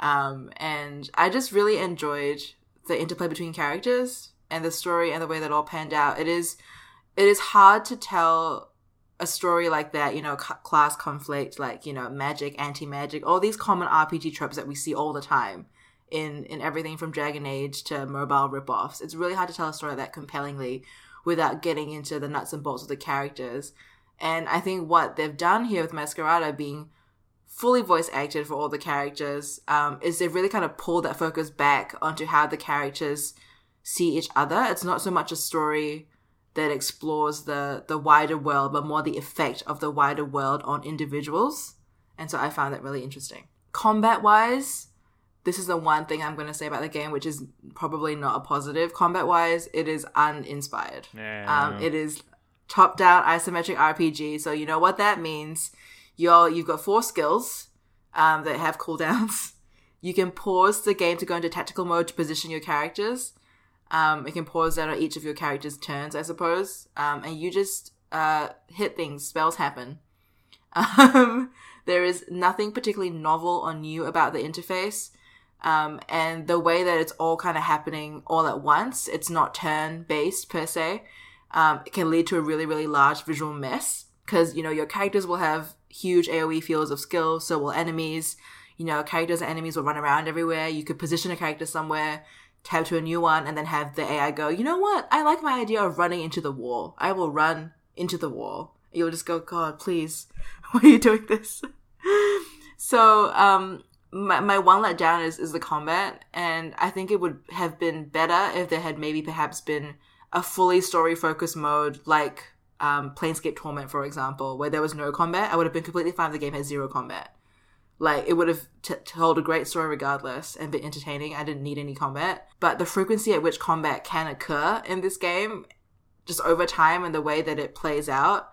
um, and I just really enjoyed the interplay between characters and the story and the way that all panned out. It is it is hard to tell a story like that, you know, c- class conflict, like you know, magic, anti-magic, all these common RPG tropes that we see all the time in in everything from Dragon Age to mobile ripoffs. It's really hard to tell a story that compellingly without getting into the nuts and bolts of the characters. And I think what they've done here with Masquerada being fully voice acted for all the characters um, is they've really kind of pulled that focus back onto how the characters see each other. It's not so much a story that explores the the wider world, but more the effect of the wider world on individuals. And so I found that really interesting. Combat wise, this is the one thing I'm going to say about the game, which is probably not a positive. Combat wise, it is uninspired. Yeah. Um, it is top down isometric RPG. So you know what that means. You're you've got four skills um, that have cooldowns. You can pause the game to go into tactical mode to position your characters. Um, it can pause that on each of your character's turns, I suppose, um, and you just uh, hit things. Spells happen. Um, there is nothing particularly novel or new about the interface, um, and the way that it's all kind of happening all at once. It's not turn based per se. Um, it can lead to a really really large visual mess because you know your characters will have huge AOE fields of skill, so will enemies. You know, characters and enemies will run around everywhere. You could position a character somewhere tab to a new one, and then have the AI go, you know what? I like my idea of running into the wall. I will run into the wall. You'll just go, God, please, why are you doing this? so, um, my, my one letdown is, is the combat, and I think it would have been better if there had maybe perhaps been a fully story focused mode like um, Planescape Torment, for example, where there was no combat. I would have been completely fine if the game had zero combat. Like it would have t- told a great story regardless and been entertaining. I didn't need any combat, but the frequency at which combat can occur in this game, just over time and the way that it plays out,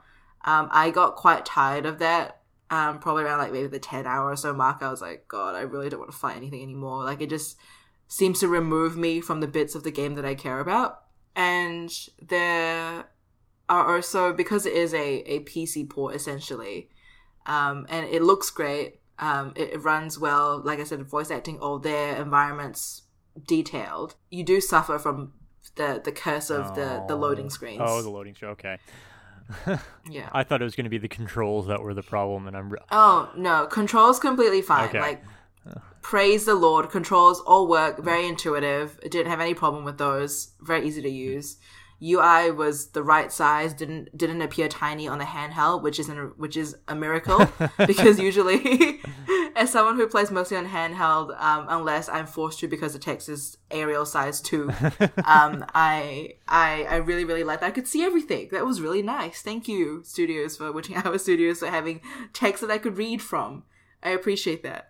um, I got quite tired of that. Um, probably around like maybe the ten hour or so mark. I was like, God, I really don't want to fight anything anymore. Like it just seems to remove me from the bits of the game that I care about. And there are also because it is a, a PC port essentially, um, and it looks great um, it, it, runs well. Like I said, voice acting, all their environments detailed. You do suffer from the the curse of oh. the the loading screens. Oh, the loading screen. Okay. yeah. I thought it was going to be the controls that were the problem, and I'm. Re- oh no, controls completely fine. Okay. Like, praise the Lord, controls all work, very intuitive. I didn't have any problem with those. Very easy to use. UI was the right size, didn't didn't appear tiny on the handheld, which is an, which is a miracle because usually, as someone who plays mostly on handheld, um, unless I'm forced to because the text is Arial size too, um, I I I really really liked. that. I could see everything. That was really nice. Thank you, studios for Witching Hour Studios for having text that I could read from. I appreciate that.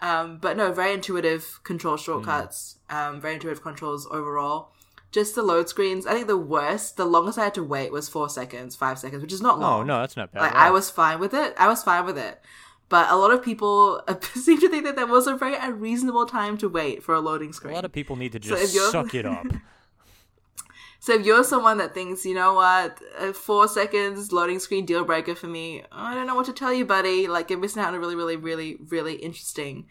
Um, but no, very intuitive control shortcuts. Mm. Um, very intuitive controls overall just the load screens. I think the worst, the longest I had to wait was four seconds, five seconds, which is not long. Oh no, that's not bad. Like I was fine with it. I was fine with it. But a lot of people seem to think that that was a very unreasonable time to wait for a loading screen. A lot of people need to just so suck it up. so if you're someone that thinks, you know what, four seconds loading screen deal breaker for me, I don't know what to tell you, buddy. Like you're missing out on a really, really, really, really interesting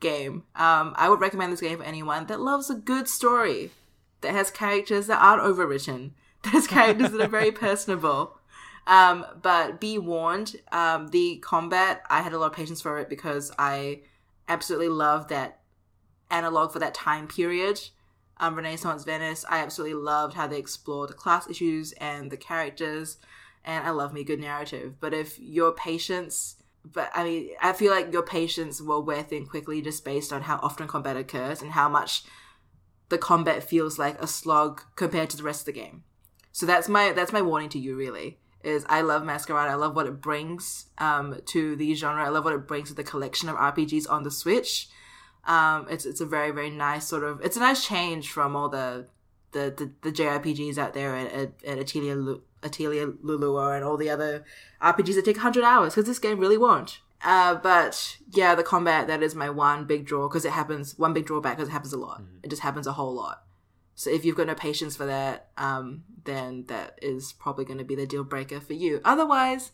game. Um, I would recommend this game for anyone that loves a good story, that has characters that aren't overwritten, has characters that are very personable. Um, but be warned, um, the combat, I had a lot of patience for it because I absolutely love that analog for that time period. Um, Renaissance Venice, I absolutely loved how they explored the class issues and the characters, and I love me good narrative. But if your patience, but I mean, I feel like your patience will wear thin quickly just based on how often combat occurs and how much the combat feels like a slog compared to the rest of the game. So that's my that's my warning to you, really is I love Masquerada. I love what it brings um, to the genre. I love what it brings to the collection of RPGs on the Switch. Um, it's it's a very very nice sort of it's a nice change from all the the the, the JRPGs out there at, at, at Atelier Atelier Lulua and all the other RPGs that take hundred hours because this game really won't. Uh, but yeah, the combat that is my one big draw because it happens one big drawback because it happens a lot. Mm-hmm. It just happens a whole lot. So if you've got no patience for that, um, then that is probably going to be the deal breaker for you. Otherwise,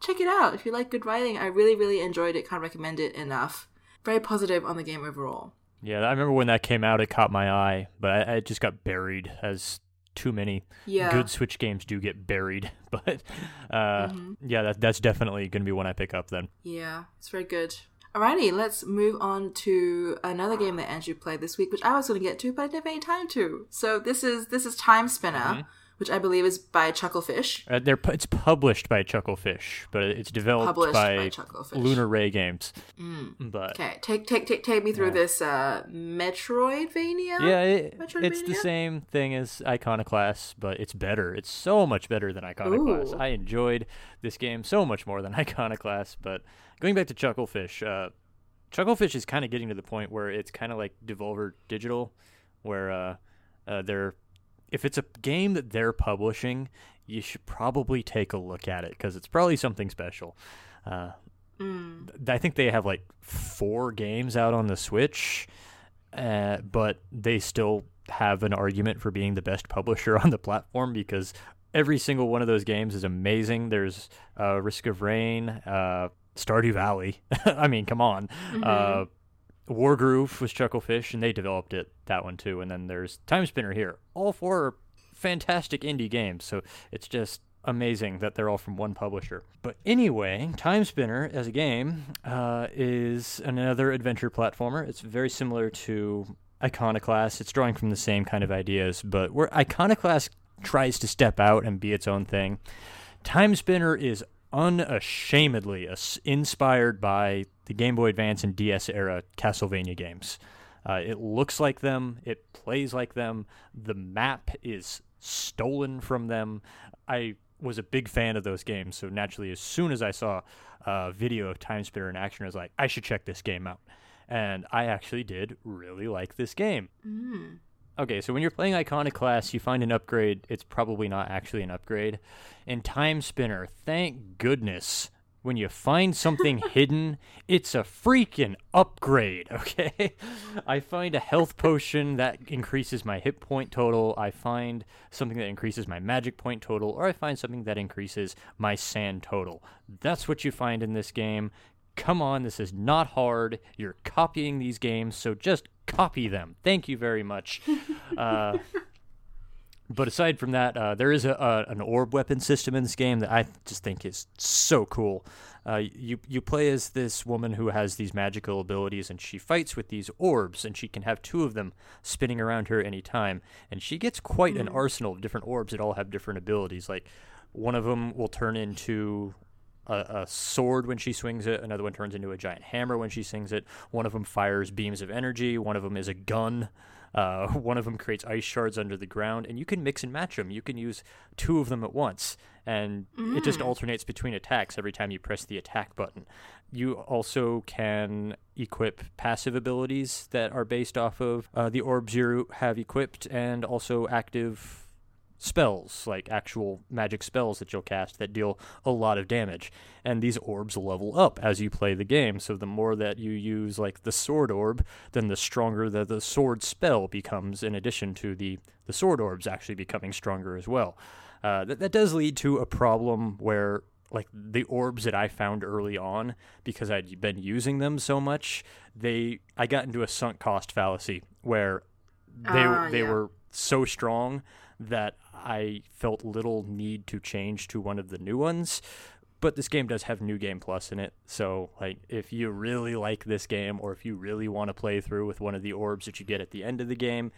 check it out. If you like good writing, I really, really enjoyed it. Can't recommend it enough. Very positive on the game overall. Yeah, I remember when that came out, it caught my eye, but I, I just got buried as too many yeah. good Switch games do get buried. But uh, mm-hmm. yeah, that, that's definitely going to be one I pick up then. Yeah, it's very good. Alrighty, let's move on to another game that Andrew played this week, which I was going to get to, but I didn't have any time to. So this is this is Timespinner, mm-hmm. Which I believe is by Chucklefish. Uh, they're it's published by Chucklefish, but it's developed published by, by Lunar Ray Games. Mm. But okay, take take take take me through yeah. this uh, Metroidvania. Yeah, it, Metroidvania? it's the same thing as Iconoclast, but it's better. It's so much better than Iconoclast. Ooh. I enjoyed this game so much more than Iconoclast, but going back to Chucklefish, uh, Chucklefish is kind of getting to the point where it's kind of like Devolver Digital, where uh, uh, they're if it's a game that they're publishing, you should probably take a look at it because it's probably something special. Uh, mm. I think they have like four games out on the Switch, uh, but they still have an argument for being the best publisher on the platform because every single one of those games is amazing. There's uh, Risk of Rain, uh, Stardew Valley. I mean, come on. Mm-hmm. Wargroove was Chucklefish, and they developed it that one too. And then there's Timespinner here. All four are fantastic indie games, so it's just amazing that they're all from one publisher. But anyway, Timespinner as a game uh, is another adventure platformer. It's very similar to Iconoclast. It's drawing from the same kind of ideas, but where Iconoclast tries to step out and be its own thing. Timespinner is unashamedly inspired by the Game Boy Advance and DS era Castlevania games. Uh, it looks like them, it plays like them, the map is stolen from them. I was a big fan of those games, so naturally, as soon as I saw a video of Timespinner in action, I was like, I should check this game out. And I actually did really like this game. Mm. Okay, so when you're playing Iconoclast, you find an upgrade. It's probably not actually an upgrade. In Timespinner, thank goodness, when you find something hidden, it's a freaking upgrade, okay? I find a health potion that increases my hit point total. I find something that increases my magic point total, or I find something that increases my sand total. That's what you find in this game. Come on, this is not hard. You're copying these games, so just copy them. Thank you very much. Uh, but aside from that, uh, there is a, a, an orb weapon system in this game that I just think is so cool. Uh, you you play as this woman who has these magical abilities, and she fights with these orbs, and she can have two of them spinning around her anytime. And she gets quite mm. an arsenal of different orbs that all have different abilities. Like one of them will turn into a, a, sword when she swings it. Another one turns into a giant hammer when she swings it. One of them fires beams of energy. One of them is a gun. Uh, one of them creates ice shards under the ground, and you can mix and match them. You can use two of them at once, and mm. it just mm. alternates between attacks every time you press the attack button. You also can equip passive abilities that are based off of uh, the orbs you have equipped, and also active spells, like actual magic spells that you'll cast that deal a lot of damage. And these orbs level up as you play the game. So the more that you use like the sword orb, then the stronger the, the sword spell becomes in addition to the, the sword orbs actually becoming stronger as well. Uh, that, that does lead to a problem where like the orbs that I found early on because I'd been using them so much, they I got into a sunk cost fallacy where they Ah, they yeah. were so strong that I felt little need to change to one of the new ones. But this game does have New Game Plus in it, so like if you really like this game, or if you really want to play through with one of the orbs that you get at the end of the game,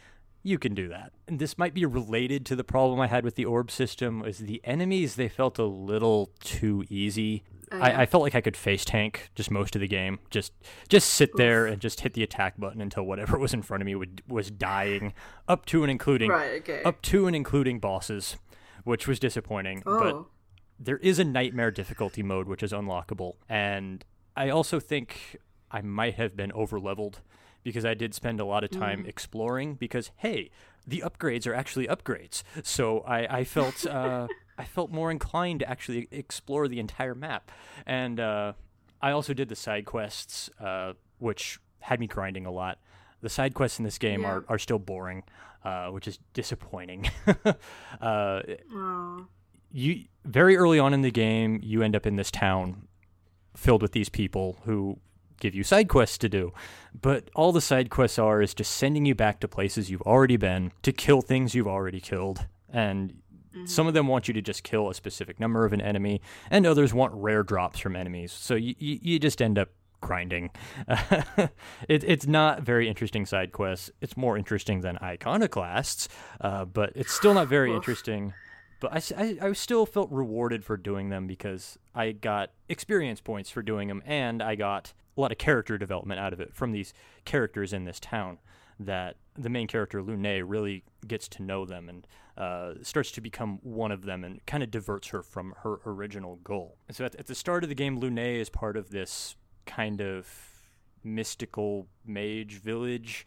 you can do that. And this might be related to the problem I had with the orb system. Is the enemies they felt a little too easy. Oh, I, yeah. I felt like I could face tank just most of the game. Just just sit there and just hit the attack button until whatever was in front of me would, was dying, up to and including Right, okay. up to and including bosses, which was disappointing. But oh. there is a nightmare difficulty mode which is unlockable and i also think i might have been over leveled because i did spend a lot of time exploring because hey the upgrades are actually upgrades. So i, I felt uh, i felt more inclined to actually explore the entire map. And uh, i also did the side quests uh, which had me grinding a lot. The side quests in this game Yeah. are, are still boring uh, which is disappointing. Uh, you very early on in the game you end up in this town filled with these people who give you side quests to do. But all the side quests are is just sending you back to places you've already been to kill things you've already killed. And some of them want you to just kill a specific number of an enemy and others want rare drops from enemies. So you, you, you just end up grinding. It, it's not very interesting side quests. It's more interesting than iconoclasts uh, but it's still not very interesting. But I I still felt rewarded for doing them because I got experience points for doing them, and I got a lot of character development out of it from these characters in this town. That the main character Lune really gets to know them and uh, starts to become one of them, and kind of diverts her from her original goal. And so at, at the start of the game, Lune is part of this kind of mystical mage village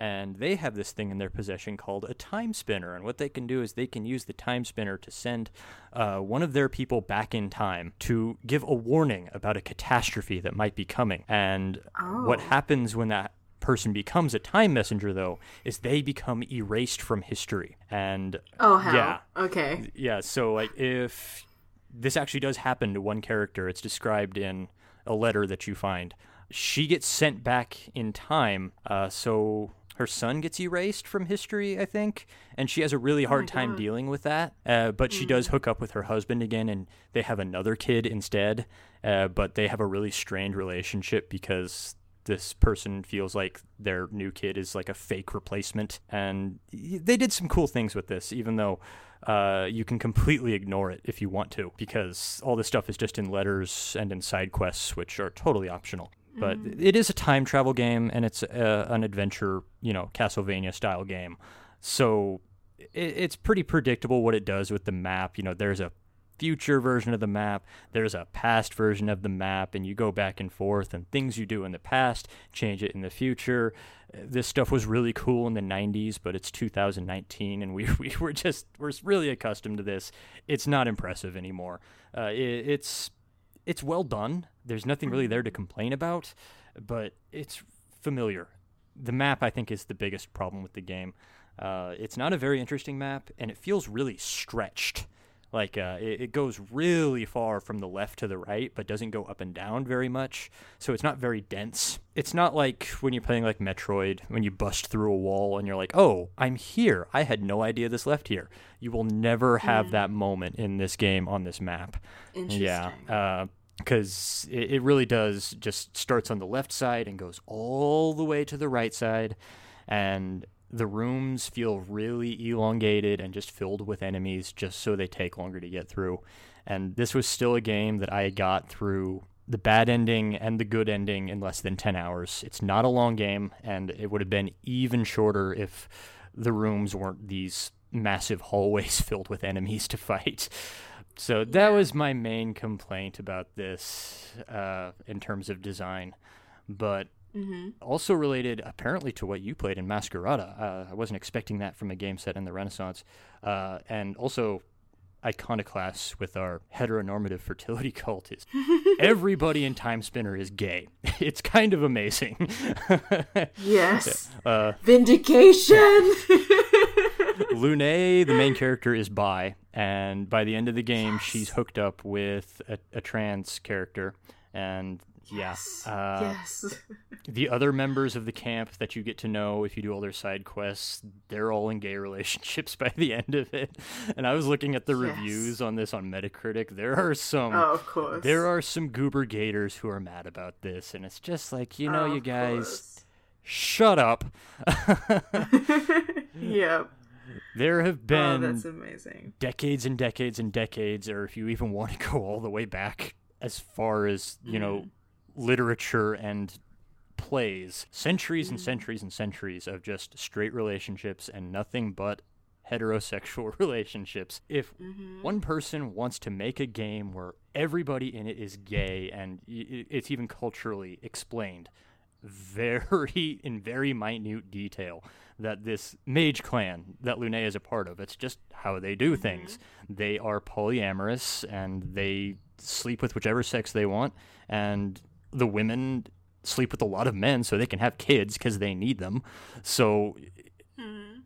and they have this thing in their possession called a time spinner. And what they can do is they can use the time spinner to send uh, one of their people back in time to give a warning about a catastrophe that might be coming. And what Oh. happens when that person becomes a time messenger, though, is they become erased from history. And Oh, how? Yeah. Okay. yeah, so like if this actually does happen to one character, it's described in a letter that you find. She gets sent back in time, uh, so her son gets erased from history, I think, and she has a really hard time God. dealing with that. Uh, but she does hook up with her husband again, and they have another kid instead. Uh, but they have a really strained relationship because this person feels like their new kid is like a fake replacement and they did some cool things with this even though uh, you can completely ignore it if you want to because all this stuff is just in letters and in side quests which are totally optional but it is a time travel game and it's uh, an adventure you know castlevania style game so it, it's pretty predictable what it does with the map you know there's a future version of the map, there's a past version of the map, and you go back and forth, and things you do in the past change it in the future. This stuff was really cool in the 90s, but it's 2019, and we, we were just, we're really accustomed to this. It's not impressive anymore. Uh, it, it's, it's well done. There's nothing really there to complain about, but it's familiar. The map, I think, is the biggest problem with the game. Uh, it's not a very interesting map, and it feels really stretched. Like uh, it, it goes really far from the left to the right, but doesn't go up and down very much. So it's not very dense. It's not like when you're playing like Metroid, when you bust through a wall and you're like, "Oh, I'm here. I had no idea this left here." You will never have that moment in this game on this map. Interesting. Yeah, because it, it really does just starts on the left side and goes all the way to the right side, and the rooms feel really elongated and just filled with enemies just so they take longer to get through. And this was still a game that I got through the bad ending and the good ending in less than 10 hours. It's not a long game, and it would have been even shorter if the rooms weren't these massive hallways filled with enemies to fight. So that was my main complaint about this uh, in terms of design. But Mm-hmm. also related apparently to what you played in Masquerada. Uh, I wasn't expecting that from a game set in the Renaissance. Uh, and also iconoclasts with our heteronormative fertility cult is everybody in Timespinner is gay. It's kind of amazing. Yes. uh, Vindication. Lune, the main character, is bi, and by the end of the game, Yes. she's hooked up with a, a trans character, and Yes. yeah, uh, yes. the other members of the camp that you get to know if you do all their side quests, they're all in gay relationships by the end of it. And I was looking at the Yes. reviews on this on Metacritic. There are some Oh, of course. there are some goober gators who are mad about this, and it's just like, you know, Oh, you of guys shut up. course. yep. there have Oh, been that's amazing. decades and decades and decades, or if you even want to go all the way back as far as, you know, literature and plays, centuries and mm. centuries and centuries of just straight relationships and nothing but heterosexual relationships. If mm-hmm. one person wants to make a game where everybody in it is gay and it's even culturally explained very in very minute detail that this mage clan that Lune is a part of it's just how they do mm-hmm. things. They are polyamorous and they sleep with whichever sex they want and the women sleep with a lot of men so they can have kids because they need them so mm-hmm.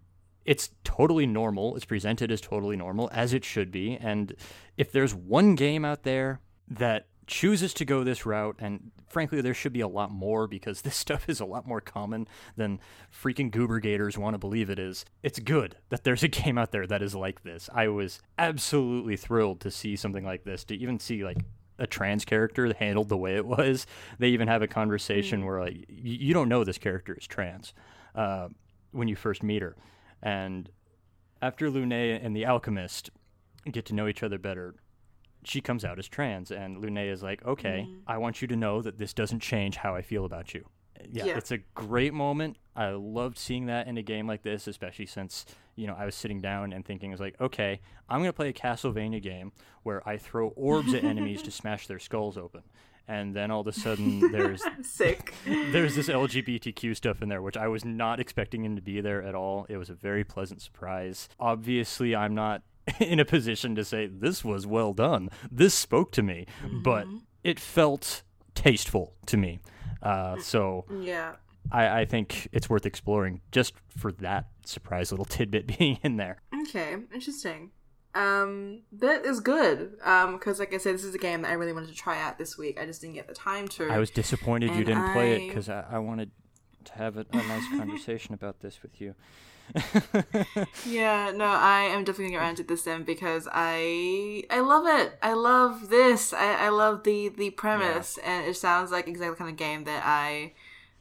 it's totally normal. It's presented as totally normal, as it should be. And if there's one game out there that chooses to go this route, and frankly, there should be a lot more because this stuff is a lot more common than freaking goober gators want to believe it is. It's good that there's a game out there that is like this. I was absolutely thrilled to see something like this, to even see like a trans character handled the way it was. They even have a conversation where like you don't know this character is trans uh, when you first meet her, and after Lune and the alchemist get to know each other better, she comes out as trans, and Lune is like, "Okay, I want you to know that this doesn't change how I feel about you." Yeah, Yeah. it's a great moment. I loved seeing that in a game like this, especially since you know I was sitting down and thinking, "I was like, okay, I'm gonna play a Castlevania game where I throw orbs at enemies to smash their skulls open." And then all of a sudden, there's Sick. there's this LGBTQ stuff in there, which I was not expecting him to be there at all. It was a very pleasant surprise. Obviously, I'm not in a position to say this was well done. This spoke to me, but mm-hmm. it felt tasteful to me. Uh, so yeah. I, I think it's worth exploring just for that surprise little tidbit being in there. Okay, interesting. Um, that is good. Um, because like I said, this is a game that I really wanted to try out this week. I just didn't get the time to. I was disappointed you didn't play it because I, I wanted to have a, a nice conversation about this with you. Yeah, no, I am definitely gonna get around to this then because I I love it. I love this. I, I love the the premise, and it sounds like exactly the kind of game that I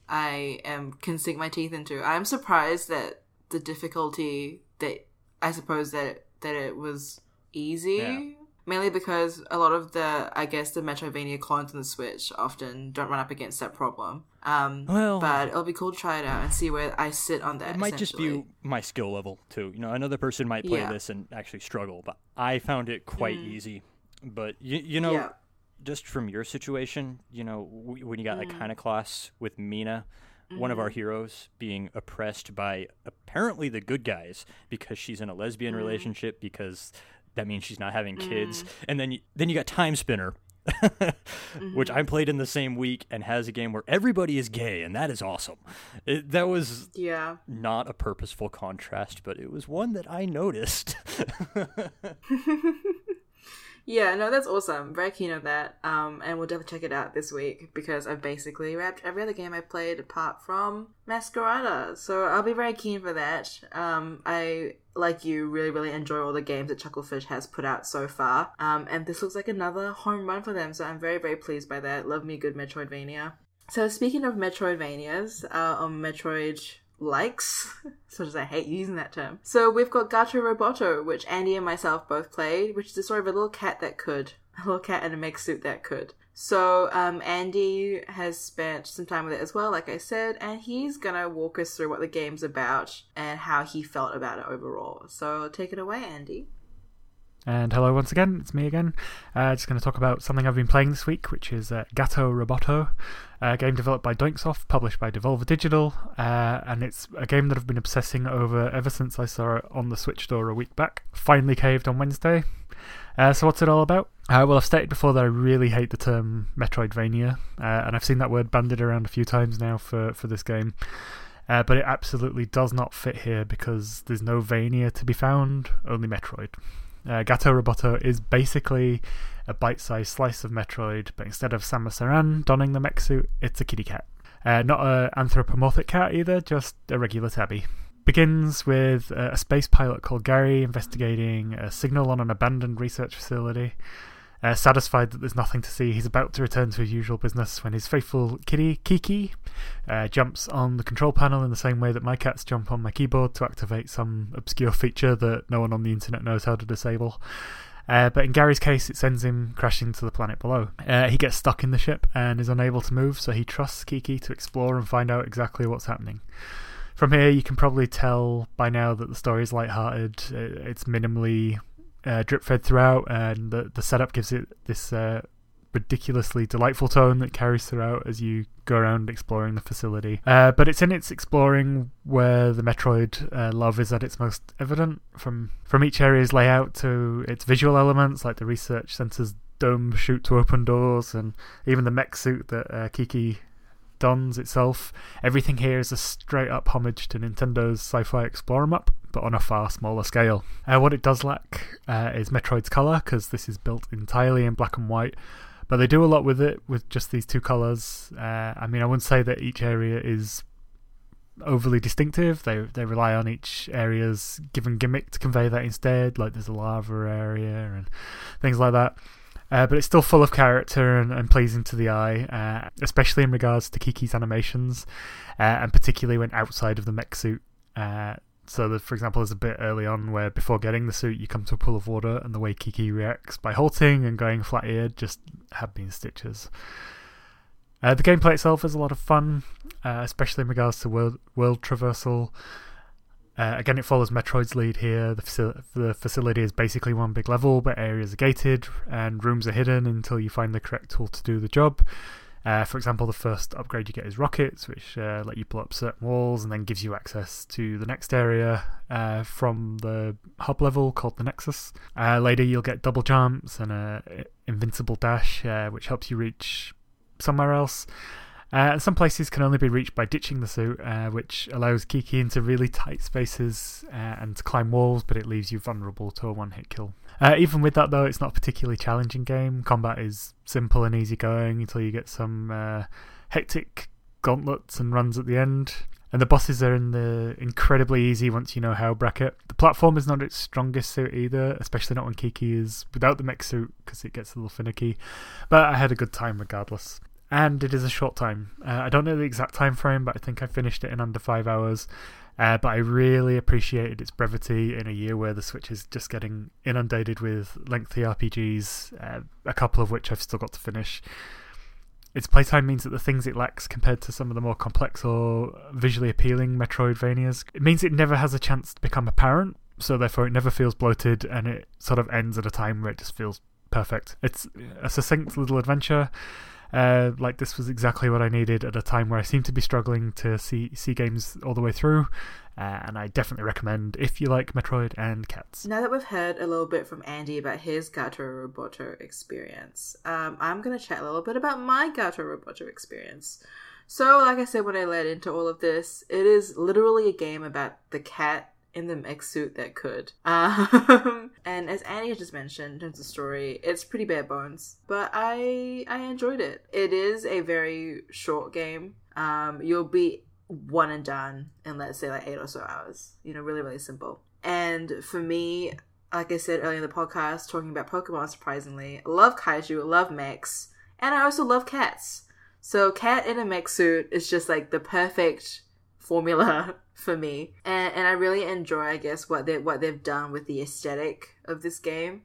I am can sink my teeth into. I'm surprised that the difficulty that I suppose that that it was easy. Yeah. Mainly because a lot of the, I guess, the Metroidvania clones on the Switch often don't run up against that problem. Um, Well- but it'll be cool to try it out and see where I sit on that. It might just be my skill level too. You know, another person might play Yeah. this and actually struggle, but I found it quite easy. But you, you know, Yeah. just from your situation, you know, when you got like Mm. Iconoclast with Mina, one of our Mm-hmm. heroes being oppressed by apparently the good guys because she's in a lesbian Mm. relationship because that means she's not having kids, Mm. and then you, then you got Timespinner. which Mm-hmm. I played in the same week and has a game where everybody is gay, and that is awesome. It, that was Yeah. not a purposeful contrast, but it was one that I noticed. Yeah, no, that's awesome. Very keen on that. Um, and we'll definitely check it out this week because I've basically wrapped every other game I played apart from Masquerada. So I'll be very keen for that. Um, I, like you, really, really enjoy all the games that Chucklefish has put out so far. Um, and this looks like another home run for them. So I'm very, very pleased by that. Love me good Metroidvania. So speaking of Metroidvanias, uh, or Metroid likes, such as I hate using that term. So we've got Gato Roboto, which Andy and myself both played, which is the story of a little cat that could, a little cat in a mech suit that could. So um, Andy has spent some time with it as well, like I said, and he's gonna walk us through what the game's about and how he felt about it overall. So take it away, Andy. And hello once again, it's me again. Uh, just going to talk about something I've been playing this week, which is uh, Gato Roboto, a game developed by Doinksoft, published by Devolver Digital, uh, and it's a game that I've been obsessing over ever since I saw it on the Switch store a week back. Finally caved on Wednesday. Uh, so what's it all about? Uh, well, I've stated before that I really hate the term Metroidvania, uh, and I've seen that word bandied around a few times now for, for this game. Uh, but it absolutely does not fit here because there's no Vania to be found, only Metroid. Uh, Gato Roboto is basically a bite sized slice of Metroid, but instead of Samus Aran donning the mech suit, it's a kitty cat. Uh, not an anthropomorphic cat either, just a regular tabby. Begins with a space pilot called Gary investigating a signal on an abandoned research facility. Uh, satisfied that there's nothing to see, he's about to return to his usual business when his faithful kitty, Kiki, uh, jumps on the control panel in the same way that my cats jump on my keyboard to activate some obscure feature that no one on the internet knows how to disable. Uh, but in Gary's case, it sends him crashing to the planet below. Uh, he gets stuck in the ship and is unable to move, so he trusts Kiki to explore and find out exactly what's happening. From here, you can probably tell by now that the story is light-hearted. It's minimally uh, drip fed throughout, and the the setup gives it this uh, ridiculously delightful tone that carries throughout as you go around exploring the facility. Uh, but it's in its exploring where the Metroid uh, love is at its most evident, from from each area's layout to its visual elements, like the research center's dome shoot to open doors, and even the mech suit that uh, Kiki dons itself. Everything here is a straight up homage to Nintendo's Sci Fi Explorer map, but on a far smaller scale. Uh, what it does lack uh, is Metroid's colour, because this is built entirely in black and white. But they do a lot with it with just these two colours. Uh, I mean, I wouldn't say that each area is overly distinctive. They they rely on each area's given gimmick to convey that instead. Like there's a lava area and things like that. Uh, but it's still full of character and, and pleasing to the eye, uh, especially in regards to Kiki's animations, uh, and particularly when outside of the mech suit. So, for example, there's a bit early on where before getting the suit, you come to a pool of water, and the way Kiki reacts by halting and going flat eared just had been stitches. Uh, the gameplay itself is a lot of fun, uh, especially in regards to world, world traversal. Uh, again, it follows Metroid's lead here. The, faci- the facility is basically one big level, but areas are gated and rooms are hidden until you find the correct tool to do the job. Uh, for example, the first upgrade you get is rockets, which uh, let you blow up certain walls and then gives you access to the next area uh, from the hub level called the Nexus. Uh, later, you'll get double jumps and a invincible dash, uh, which helps you reach somewhere else. Uh, some places can only be reached by ditching the suit, which allows Kiki into really tight spaces and to climb walls, but it leaves you vulnerable to a one hit kill. Uh, even with that, though, it's not a particularly challenging game. Combat is simple and easygoing until you get some uh, hectic gauntlets and runs at the end. And the bosses are in the incredibly easy once you know how bracket. The platform is not its strongest suit either, especially not when Kiki is without the mech suit because it gets a little finicky. But I had a good time regardless and it is a short time. Uh, I don't know the exact time frame, but I think I finished it in under five hours. Uh, but I really appreciated its brevity in a year where the Switch is just getting inundated with lengthy RPGs, uh, a couple of which I've still got to finish. Its playtime means that the things it lacks compared to some of the more complex or visually appealing Metroidvanias, it means it never has a chance to become apparent, so therefore it never feels bloated and it sort of ends at a time where it just feels perfect. It's a succinct little adventure uh, like this was exactly what I needed at a time where I seem to be struggling to see see games all the way through. Uh, and I definitely recommend if you like Metroid and cats. Now that we've heard a little bit from Andy about his Gato Roboto experience, um, I'm going to chat a little bit about my Gato Roboto experience. So, like I said when I led into all of this, it is literally a game about the cat in the mech suit that could. Um, and as Annie just mentioned in terms of story, it's pretty bare bones, but I I enjoyed it. It is a very short game. Um, you'll be one and done in let's say like eight or so hours. You know, really really simple. And for me, like I said earlier in the podcast, talking about Pokemon, surprisingly, love kaiju, love mechs, and I also love cats. So, cat in a mech suit is just like the perfect formula for me, and and I really enjoy, I guess, what they what they've done with the aesthetic of this game.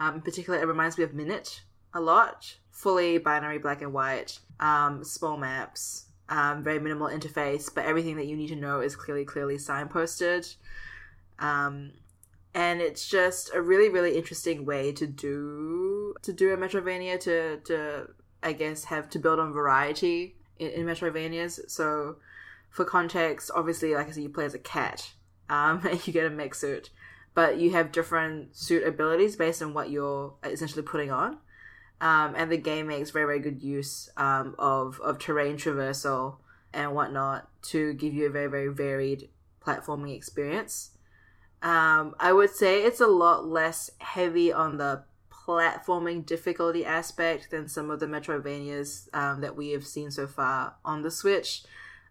Um, in particular, it reminds me of Minit a lot. Fully binary black and white, um, small maps, um, very minimal interface, but everything that you need to know is clearly clearly signposted. Um, and it's just a really really interesting way to do to do a Metrovania to to I guess have to build on variety in, in Metrovanias. So for context, obviously, like I said, you play as a cat, um, and you get a mech suit, but you have different suit abilities based on what you're essentially putting on. Um, and the game makes very, very good use um, of, of terrain traversal and whatnot to give you a very very varied platforming experience. Um, I would say it's a lot less heavy on the platforming difficulty aspect than some of the Metroidvanias um, that we have seen so far on the Switch.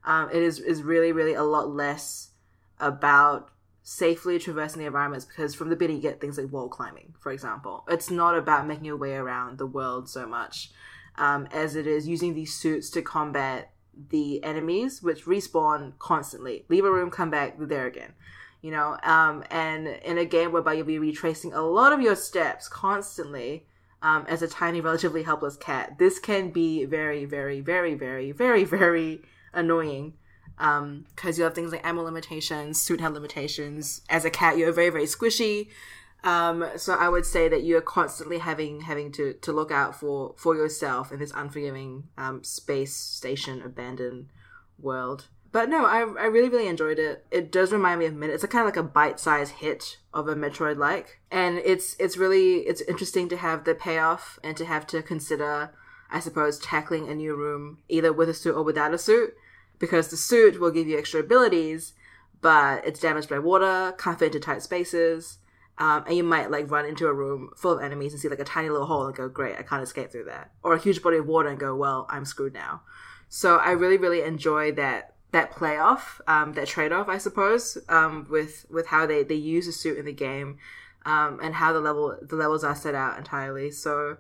Um, it is is really really a lot less about safely traversing the environments because from the beginning you get things like wall climbing, for example. It's not about making your way around the world so much um, as it is using these suits to combat the enemies, which respawn constantly. Leave a room, come back, there again. You know, um, and in a game whereby you'll be retracing a lot of your steps constantly um, as a tiny, relatively helpless cat, this can be very, very, very, very, very, very annoying because um, you have things like ammo limitations, suit health limitations. As a cat, you're very very squishy. Um, so I would say that you're constantly having having to, to look out for for yourself in this unforgiving um, space station abandoned world. But no, I, I really really enjoyed it. It does remind me of Minit. It's a kind of like a bite sized hit of a Metroid like, and it's it's really it's interesting to have the payoff and to have to consider, I suppose, tackling a new room either with a suit or without a suit because the suit will give you extra abilities, but it's damaged by water, can't fit into tight spaces, um, and you might like run into a room full of enemies and see like a tiny little hole and go, "Great, I can't escape through that," or a huge body of water and go, "Well, I'm screwed now." So I really, really enjoy that that playoff, um, that trade off, I suppose, um, with with how they they use the suit in the game, um, and how the level the levels are set out entirely. So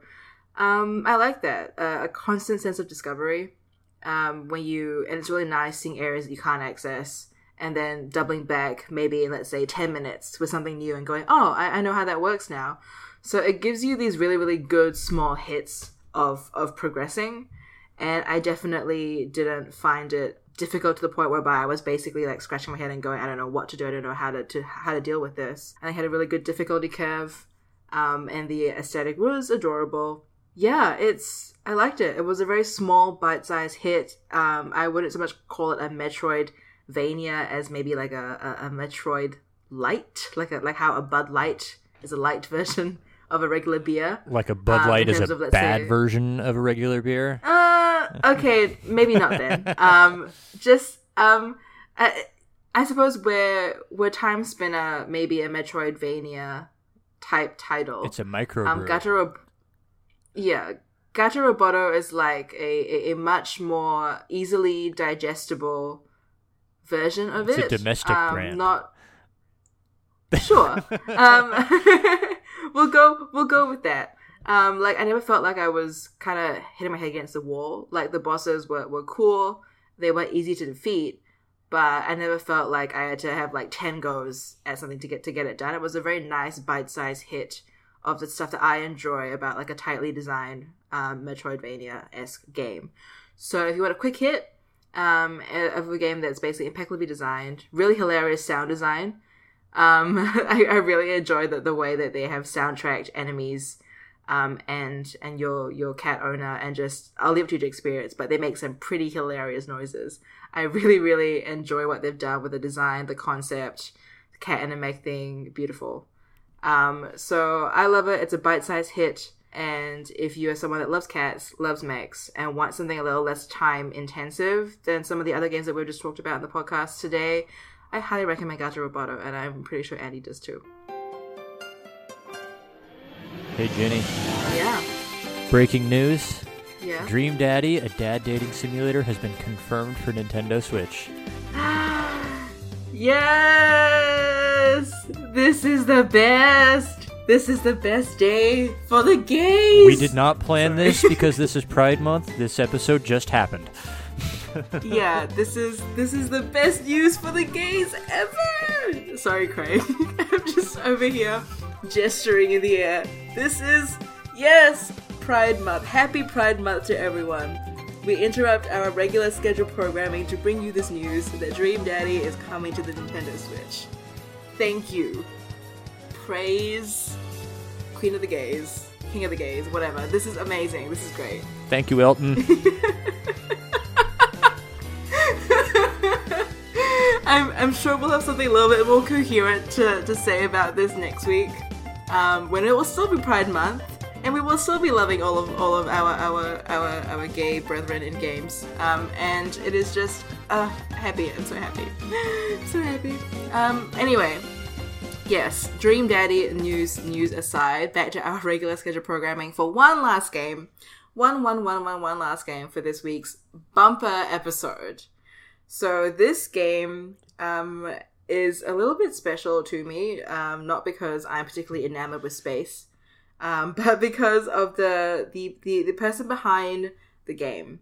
um, I like that uh, a constant sense of discovery um, when you and it's really nice seeing areas that you can't access and then doubling back maybe in let's say 10 minutes with something new and going oh I, I know how that works now. So it gives you these really really good small hits of of progressing and i definitely didn't find it difficult to the point whereby i was basically like scratching my head and going i don't know what to do i don't know how to, to how to deal with this. And i had a really good difficulty curve um, and the aesthetic was adorable yeah, it's I liked it. It was a very small, bite-sized hit. Um, I wouldn't so much call it a Metroidvania as maybe like a, a, a Metroid Light, like a, like how a Bud Light is a light version of a regular beer. Like a Bud Um, Light in is a of, bad say- version of a regular beer. Uh, okay, maybe not then. Um, just um, I, I suppose we're we're Timespinner, maybe a Metroidvania type title. It's a micro. um, Gato yeah, Gato Roboto is like a, a, much more easily digestible version of it. It's a domestic um, brand. Not sure. um, we'll go. We'll go with that. Um, like I never felt like I was kind of hitting my head against the wall. Like the bosses were were cool. They were easy to defeat, but I never felt like I had to have like ten goes at something to get to get it done. It was a very nice bite sized hit of the stuff that I enjoy about like a tightly designed um, Metroidvania esque game. So if you want a quick hit um, of a game that's basically impeccably designed, really hilarious sound design. Um, I, I really enjoy the, the way that they have soundtracked enemies um, and and your your cat owner and just I'll leave it to you to experience, but they make some pretty hilarious noises. I really really enjoy what they've done with the design, the concept, the cat anime thing, beautiful. Um, so I love it. It's a bite-sized hit, and if you are someone that loves cats, loves mechs, and wants something a little less time intensive than some of the other games that we've just talked about in the podcast today, I highly recommend Gato Roboto, and I'm pretty sure Andy does too. Hey Ginny, Yeah, breaking news: yeah. Dream Daddy, a dad dating simulator, has been confirmed for Nintendo Switch. yes, this is the best. This is the best day for the gays. We did not plan this because this is Pride Month. This episode just happened. yeah, this is this is the best news for the gays ever. Sorry, Craig. I'm just over here gesturing in the air. This is yes, Pride Month. Happy Pride Month to everyone. We interrupt our regular scheduled programming to bring you this news that Dream Daddy is coming to the Nintendo Switch. Thank you. Praise Queen of the Gays, King of the Gays, whatever. This is amazing. This is great. Thank you, Elton. I'm, I'm sure we'll have something a little bit more coherent to, to say about this next week, um, when it will still be Pride Month, and we will still be loving all of all of our our our, our gay brethren in games. Um, and it is just uh, happy. I'm so happy, so happy. Um, anyway, yes, Dream Daddy news news aside, back to our regular schedule programming for one last game, one one one one one last game for this week's bumper episode. So this game um, is a little bit special to me, um, not because I'm particularly enamored with space, um, but because of the, the the the person behind the game.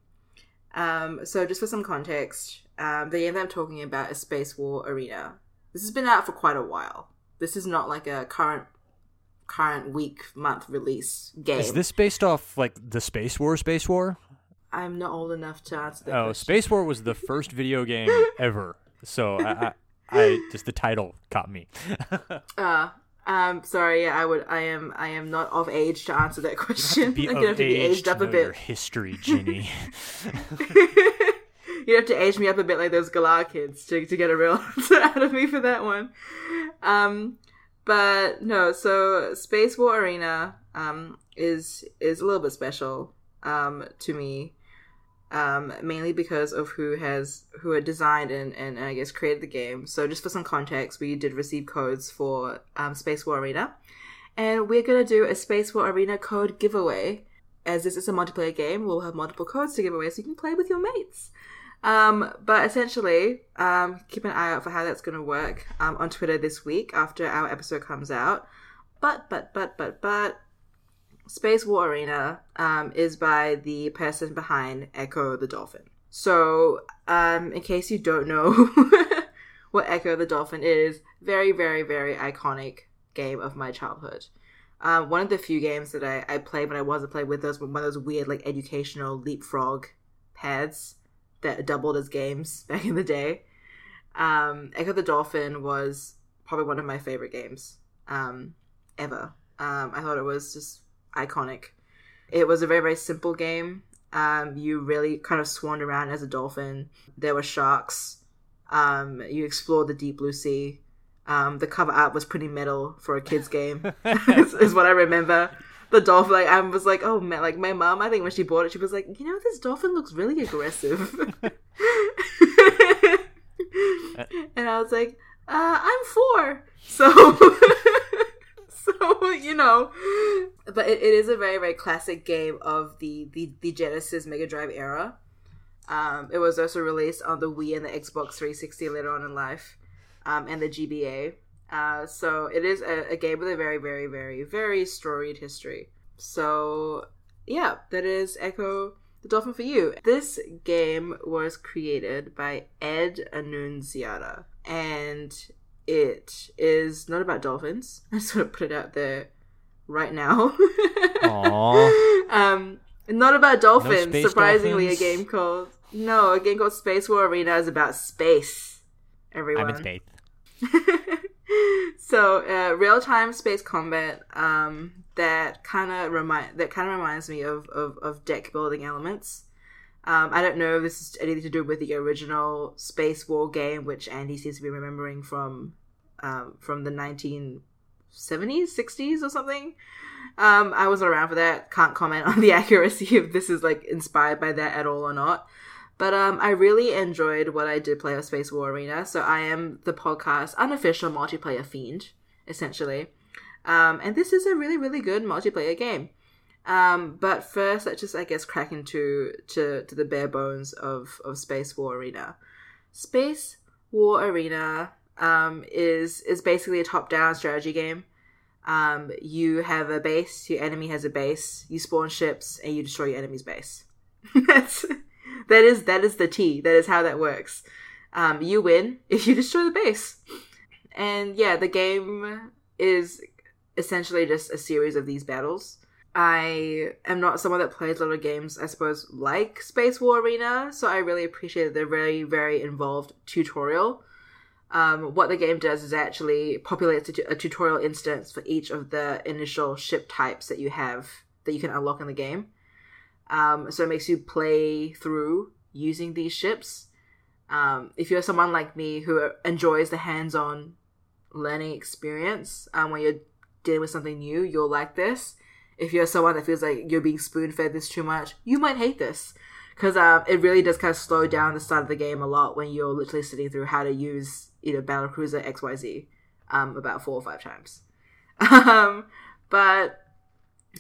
Um, so just for some context, um, the game that I'm talking about is Space War Arena. This has been out for quite a while. This is not like a current current week month release game. Is this based off like the Space War Space War? I'm not old enough to answer that. Oh, question. Space War was the first video game ever. So I, I, I just the title caught me. Uh, um, sorry, yeah, I would, I am, I am not of age to answer that question. be I'm gonna have to be aged to up a bit. history, Ginny. you have to age me up a bit like those Galar kids to, to get a real answer out of me for that one. Um, but no, so Space War Arena um, is is a little bit special um, to me, um, mainly because of who has who had designed and, and, and I guess created the game. So just for some context, we did receive codes for um, Space War Arena, and we're gonna do a Space War Arena code giveaway. As this is a multiplayer game, we'll have multiple codes to give away so you can play with your mates. Um, but essentially, um, keep an eye out for how that's going to work um, on Twitter this week after our episode comes out. But, but, but, but, but, Space War Arena um, is by the person behind Ecco the Dolphin. So, um, in case you don't know what Ecco the Dolphin is, very, very, very iconic game of my childhood. Um, one of the few games that I, I played when I wasn't playing with those one of those weird like educational leapfrog pads that doubled as games back in the day. Um, Ecco the Dolphin was probably one of my favorite games um, ever. Um, I thought it was just iconic. It was a very very simple game. Um, you really kind of swarmed around as a dolphin. There were sharks. Um, you explored the deep blue sea. Um, the cover art was pretty metal for a kids game, is, is what I remember. The dolphin, like I was like, oh man, like my mom. I think when she bought it, she was like, you know, this dolphin looks really aggressive. and I was like, uh, I'm four, so so you know. But it, it is a very very classic game of the the, the Genesis Mega Drive era. Um, it was also released on the Wii and the Xbox 360 later on in life, um, and the GBA. Uh, so it is a, a game with a very, very, very, very storied history. So yeah, that is Ecco the Dolphin for you. This game was created by Ed Annunziata, and it is not about dolphins. I just want to put it out there right now. Aww. um, not about dolphins. space surprisingly, dolphins? a game called no, a game called Space War Arena is about space. Everyone. I'm in space. so uh, real time space combat um, that kind of remind that kind of reminds me of, of, of deck building elements. Um, I don't know if this is anything to do with the original Space War game, which Andy seems to be remembering from um, from the nineteen seventies, sixties, or something. Um, I wasn't around for that. Can't comment on the accuracy if this is like inspired by that at all or not. But um, I really enjoyed what I did play of Space War Arena. So I am the podcast unofficial multiplayer fiend, essentially. Um, and this is a really, really good multiplayer game. Um, but first, let's just, I guess, crack into to, to the bare bones of, of Space War Arena. Space War Arena um, is is basically a top down strategy game. Um, you have a base, your enemy has a base, you spawn ships, and you destroy your enemy's base. That's that is that is the T. That is how that works. Um, you win if you destroy the base. And yeah, the game is essentially just a series of these battles. I am not someone that plays a lot of games, I suppose, like Space War Arena, so I really appreciate the very, very involved tutorial. Um, what the game does is actually populates a, tutorial instance for each of the initial ship types that you have that you can unlock in the game. Um, so it makes you play through using these ships. Um, if you're someone like me who enjoys the hands-on learning experience, um, when you're dealing with something new, you'll like this. if you're someone that feels like you're being spoon fed this too much, you might hate this because um, it really does kind of slow down the start of the game a lot when you're literally sitting through how to use you know battle cruiser XYZ um, about four or five times. um, but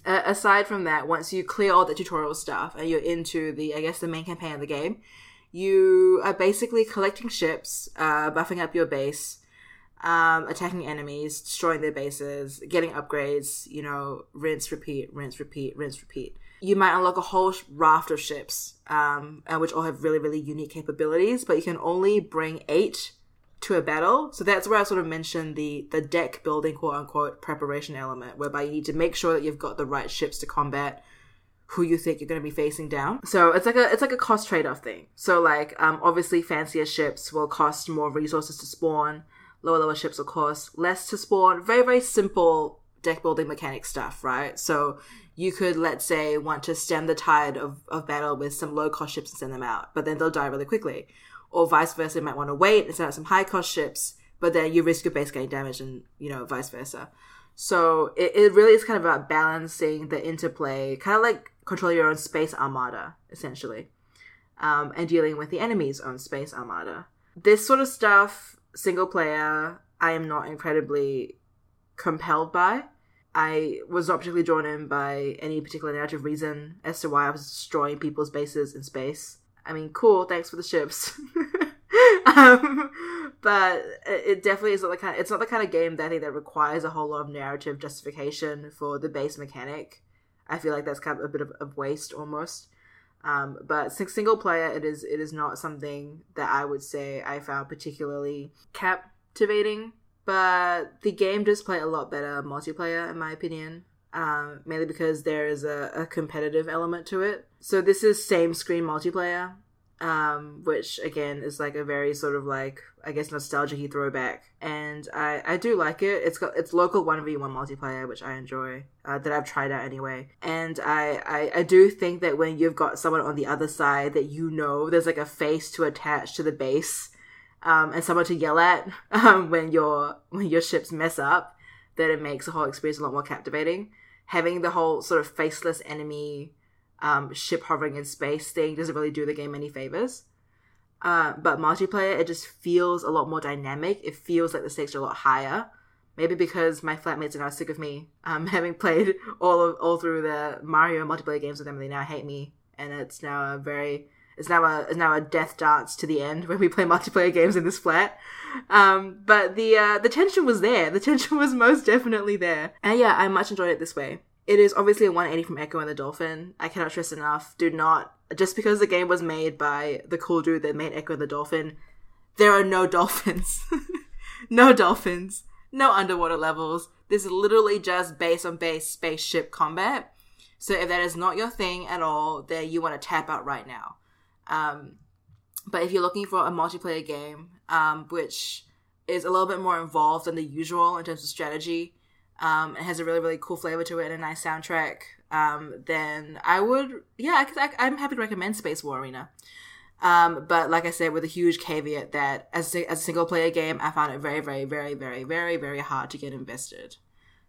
uh, aside from that, once you clear all the tutorial stuff and you're into the I guess the main campaign of the game, you are basically collecting ships, uh, buffing up your base um, attacking enemies, destroying their bases, getting upgrades, you know, rinse, repeat, rinse, repeat, rinse, repeat. You might unlock a whole raft of ships, um, which all have really, really unique capabilities, but you can only bring eight to a battle. So that's where I sort of mentioned the the deck building, quote unquote, preparation element, whereby you need to make sure that you've got the right ships to combat who you think you're going to be facing down. So it's like a it's like a cost trade off thing. So like um, obviously fancier ships will cost more resources to spawn lower level ships, of course, less to spawn. Very, very simple deck building mechanic stuff, right? So you could, let's say, want to stem the tide of, of battle with some low cost ships and send them out, but then they'll die really quickly. Or vice versa, you might want to wait and send out some high cost ships, but then you risk your base getting damaged and, you know, vice versa. So it, it really is kind of about balancing the interplay, kind of like controlling your own space armada, essentially, um, and dealing with the enemy's own space armada. This sort of stuff single player, I am not incredibly compelled by. I was not particularly drawn in by any particular narrative reason as to why I was destroying people's bases in space. I mean, cool, thanks for the ships. um, but it definitely is not the kind. It's not the kind of game that I think that requires a whole lot of narrative justification for the base mechanic. I feel like that's kind of a bit of, of waste almost. Um, but single player, it is it is not something that I would say I found particularly captivating. But the game does play a lot better multiplayer, in my opinion. Um, mainly because there is a, a competitive element to it. So this is same screen multiplayer, um, which again is like a very sort of like I guess nostalgia throwback, and I I do like it. It's got it's local one v one multiplayer, which I enjoy uh, that I've tried out anyway, and I, I I do think that when you've got someone on the other side that you know there's like a face to attach to the base, um, and someone to yell at um, when your when your ships mess up, that it makes the whole experience a lot more captivating. Having the whole sort of faceless enemy um, ship hovering in space thing doesn't really do the game any favors. Uh, but multiplayer, it just feels a lot more dynamic. It feels like the stakes are a lot higher. Maybe because my flatmates are now sick of me, um, having played all of all through the Mario multiplayer games with them. They now hate me, and it's now a very it's now a it's now a death dance to the end when we play multiplayer games in this flat. Um, but the uh, the tension was there. The tension was most definitely there, and yeah, I much enjoyed it this way. It is obviously a 180 from Ecco and the Dolphin. I cannot stress enough. Do not just because the game was made by the cool dude that made Ecco and the Dolphin. There are no dolphins, no dolphins, no underwater levels. This is literally just base on base spaceship combat. So if that is not your thing at all, then you want to tap out right now. Um, but if you're looking for a multiplayer game, um, which is a little bit more involved than the usual in terms of strategy, um, it has a really really cool flavor to it and a nice soundtrack, um, then I would yeah I, am happy to recommend Space War Arena. Um, but like I said, with a huge caveat that as a, as a single player game, I found it very very very very very very hard to get invested.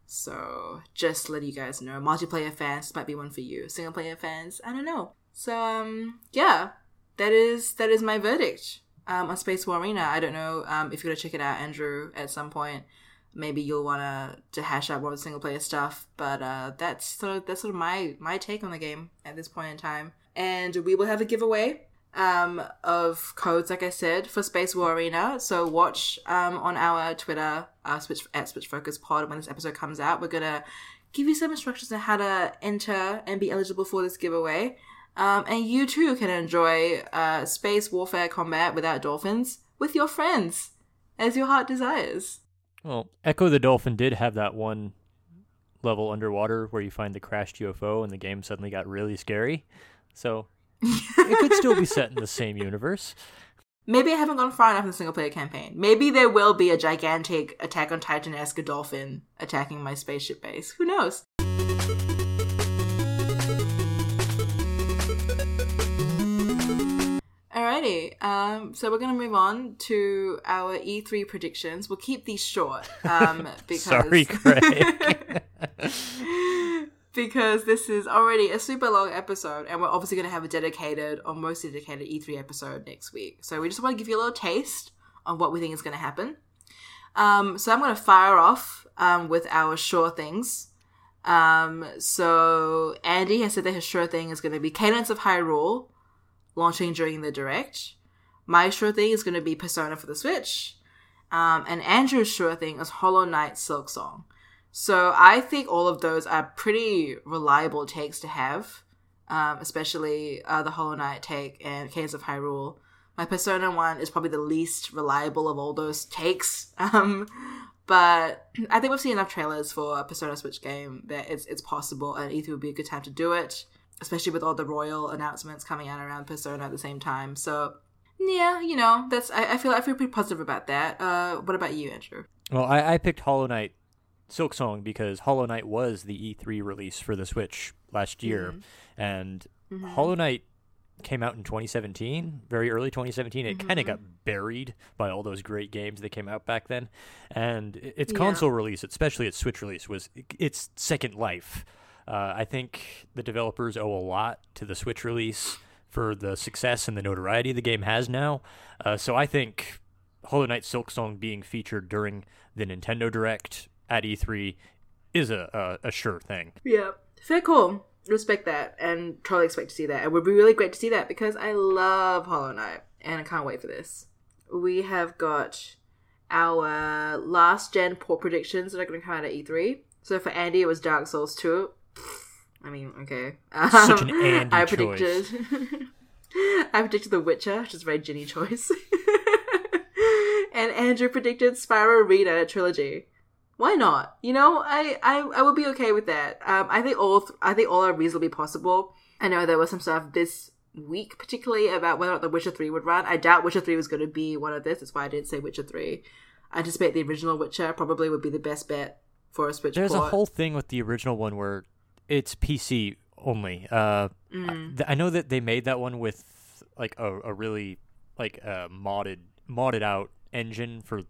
So just let you guys know, multiplayer fans might be one for you. Single player fans, I don't know. So um, yeah, that is that is my verdict um, on Space War Arena. I don't know um, if you're gonna check it out, Andrew, at some point maybe you'll want to to hash out more of the single player stuff. But uh, that's sort of that's sort of my my take on the game at this point in time. And we will have a giveaway um, of codes, like I said, for Space War Arena. So watch um, on our Twitter, uh, Switch at Switch Focus Pod when this episode comes out. We're gonna give you some instructions on how to enter and be eligible for this giveaway. Um, and you too can enjoy uh, space warfare combat without dolphins with your friends, as your heart desires. Well, Ecco the Dolphin did have that one level underwater where you find the crashed UFO and the game suddenly got really scary. So it could still be set in the same universe. Maybe I haven't gone far enough in the single player campaign. Maybe there will be a gigantic Attack on Titan esque dolphin attacking my spaceship base. Who knows? Alrighty, um, so we're going to move on to our E3 predictions. We'll keep these short um, because sorry, Craig. because this is already a super long episode, and we're obviously going to have a dedicated or mostly dedicated E3 episode next week. So we just want to give you a little taste of what we think is going to happen. Um, so I'm going to fire off um, with our sure things. Um, so Andy has said that his sure thing is going to be Cadence of Hyrule launching during the direct. My sure thing is going to be Persona for the Switch. Um, and Andrew's sure thing is Hollow Knight Silksong. So I think all of those are pretty reliable takes to have, um, especially uh, the Hollow Knight take and Cadence of Hyrule. My Persona one is probably the least reliable of all those takes. Um, but I think we've seen enough trailers for a Persona Switch game that it's it's possible, and E3 would be a good time to do it, especially with all the Royal announcements coming out around Persona at the same time. So yeah, you know, that's I, I feel I feel pretty positive about that. Uh, what about you, Andrew? Well, I, I picked Hollow Knight Silksong because Hollow Knight was the E3 release for the Switch last year, Mm-hmm. and Hollow Knight came out in 2017, very early 2017. It kind of got buried by all those great games that came out back then, and its Yeah. console release, especially its Switch release, was its second life. Uh, I think the developers owe a lot to the Switch release for the success and the notoriety the game has now. Uh, so I think Hollow Knight Silksong being featured during the Nintendo Direct at E3 is a, a, a sure thing. Yeah, fair call. Respect that, and totally expect to see that. It would be really great to see that because I love Hollow Knight, and I can't wait for this. We have got our last gen port predictions that are going to come out at E3. So for Andy, it was Dark Souls 2. I mean, okay. Such an Um, Andy I choice. predicted. I predicted The Witcher, which is a very Ginny choice. and Andrew predicted Spyro Reader trilogy why not? You know, I I, I would be okay with that. Um, I think all th- I think all are reasonably possible. I know there was some stuff this week, particularly about whether or not The Witcher Three would run. I doubt Witcher Three was going to be one of this. That's why I didn't say Witcher Three. I anticipate the original Witcher probably would be the best bet for a Switch There's a whole thing with the original one where it's PC only. Uh, Mm. th- I know that they made that one with like a, a really like a modded modded out engine for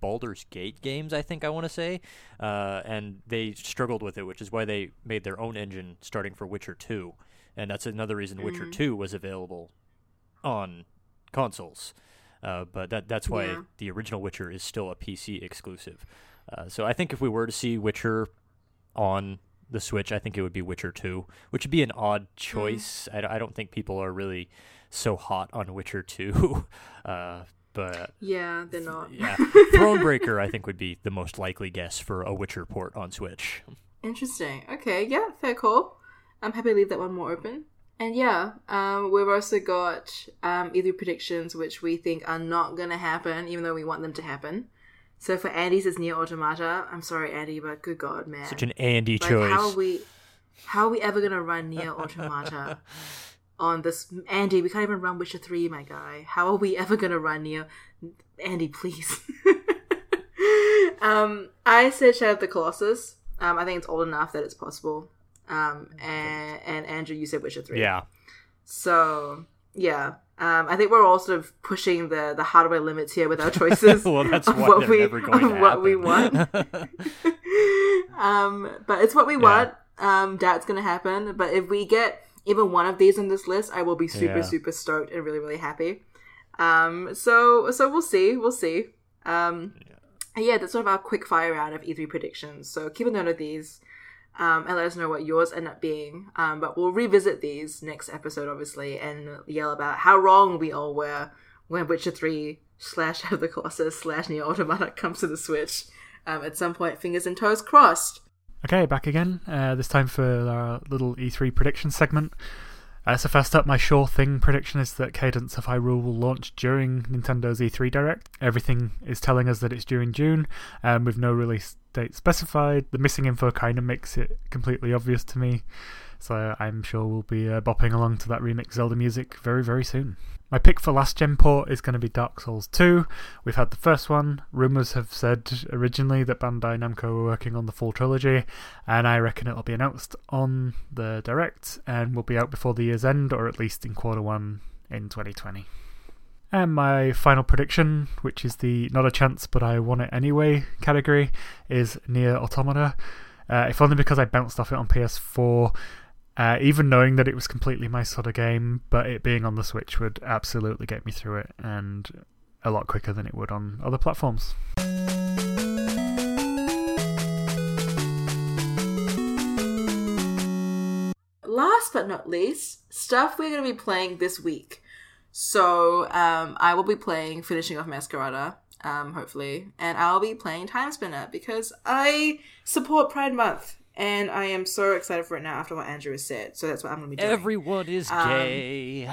Baldur's Gate games. I think I want to say, uh, and they struggled with it, which is why they made their own engine starting for Witcher Two, and that's another reason Witcher Mm. Two was available on consoles. Uh, but that that's why Yeah. the original Witcher is still a PC exclusive. Uh, so I think if we were to see Witcher on the Switch, I think it would be Witcher 2, which would be an odd choice. I, I don't think people are really so hot on Witcher 2. uh, but Yeah, they're not. yeah, Thronebreaker, I think, would be the most likely guess for a Witcher port on Switch. Interesting. Okay, yeah, fair call. I'm happy to leave that one more open. And yeah, um, we've also got um, either predictions which we think are not going to happen, even though we want them to happen. So for Andy's, it's Nier Automata. I'm sorry, Andy, but good God, man. Such an Andy like, choice. how are we, how are we ever going to run Nier Automata on this? Andy, we can't even run Witcher 3, my guy. How are we ever going to run Nier? Andy, please. um, I said Shadow of the Colossus. Um, I think it's old enough that it's possible. Um, and, and Andrew, you said Witcher 3. yeah. So, yeah. Um, I think we're all sort of pushing the, the hardware limits here with our choices. well, that's of why what we, never going of to what we want. um, but it's what we want. Um, that's gonna happen. But if we get even one of these on this list, I will be super, Yeah. super stoked and really, really happy. Um, so, so we'll see. We'll see. Um, yeah, that's sort of our quick fire round of E3 predictions. So keep a note of these. Um, and let us know what yours end up being. Um, but we'll revisit these next episode, obviously, and yell about how wrong we all were when Witcher 3 slash of the Colossus slash Nier Automata comes to the Switch. Um, at some point, fingers and toes crossed. Okay, back again. Uh, this time for our little E3 prediction segment. Uh, so first up, my sure thing prediction is that Cadence of Hyrule will launch during Nintendo's E3 Direct. Everything is telling us that it's due in June, um, with no release date specified. The missing info kind of makes it completely obvious to me, so I'm sure we'll be uh, bopping along to that remix Zelda music very, very soon. My pick for last gen port is going to be Dark Souls 2. We've had the first one. Rumours have said originally that Bandai Namco were working on the full trilogy, and I reckon it'll be announced on the Direct and will be out before the year's end, or at least in quarter one in 2020. And my final prediction, which is the not a chance but I want it anyway category, is Nier Automata. uh, if only because I bounced off it on PS4. Uh, even knowing that it was completely my sort of game, but it being on the Switch would absolutely get me through it, and a lot quicker than it would on other platforms. Last but not least, stuff we're going to be playing this week. So um, I will be playing finishing off Masquerada, um, hopefully, and I'll be playing Timespinner because I support Pride Month. And I am so excited for it now after what Andrew has said. So that's what I'm going to be doing. Everyone is Um, gay.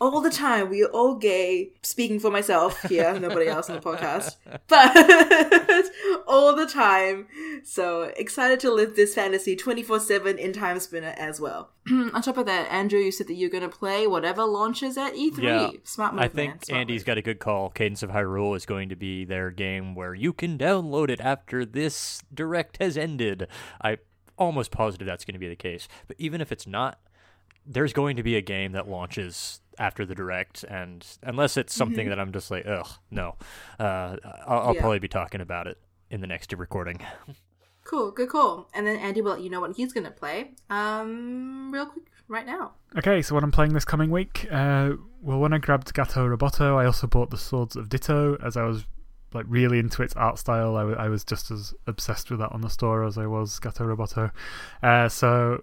all the time. We are all gay. Speaking for myself here, nobody else on the podcast, but all the time. So excited to live this fantasy twenty four seven in Timespinner as well. on top of that, Andrew, you said that you're going to play whatever launches at E three. Yeah, Smart move, I think man. Andy's move. got a good call. Cadence of Hyrule is going to be their game where you can download it after this direct has ended. I almost positive that's going to be the case. But even if it's not, there's going to be a game that launches after the direct, and unless it's something that I'm just like, ugh, no, uh, I'll, I'll Yeah. probably be talking about it in the next recording. Cool, good call. And then Andy will let you know what he's going to play. Um, real quick, right now. Okay, so what I'm playing this coming week, uh, well, when I grabbed Gato Roboto, I also bought the Swords of Ditto, as I was like really into its art style. I, I was just as obsessed with that on the store as I was Gato Roboto. Uh, so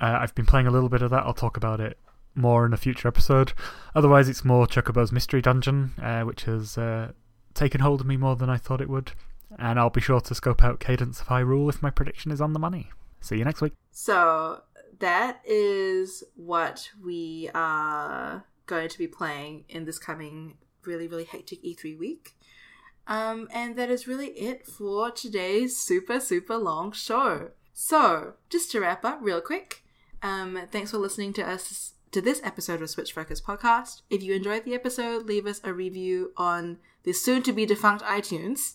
uh, I've been playing a little bit of that. I'll talk about it more in a future episode. Otherwise, it's more Chocobo's Mystery Dungeon, uh, which has uh, taken hold of me more than I thought it would. And I'll be sure to scope out Cadence of Hyrule if my prediction is on the money. See you next week. So that is what we are going to be playing in this coming really, really hectic E3 week. Um, and that is really it for today's super, super long show. So, just to wrap up real quick, um, thanks for listening to us to this episode of Switch Focus Podcast. If you enjoyed the episode, leave us a review on the soon to be defunct iTunes.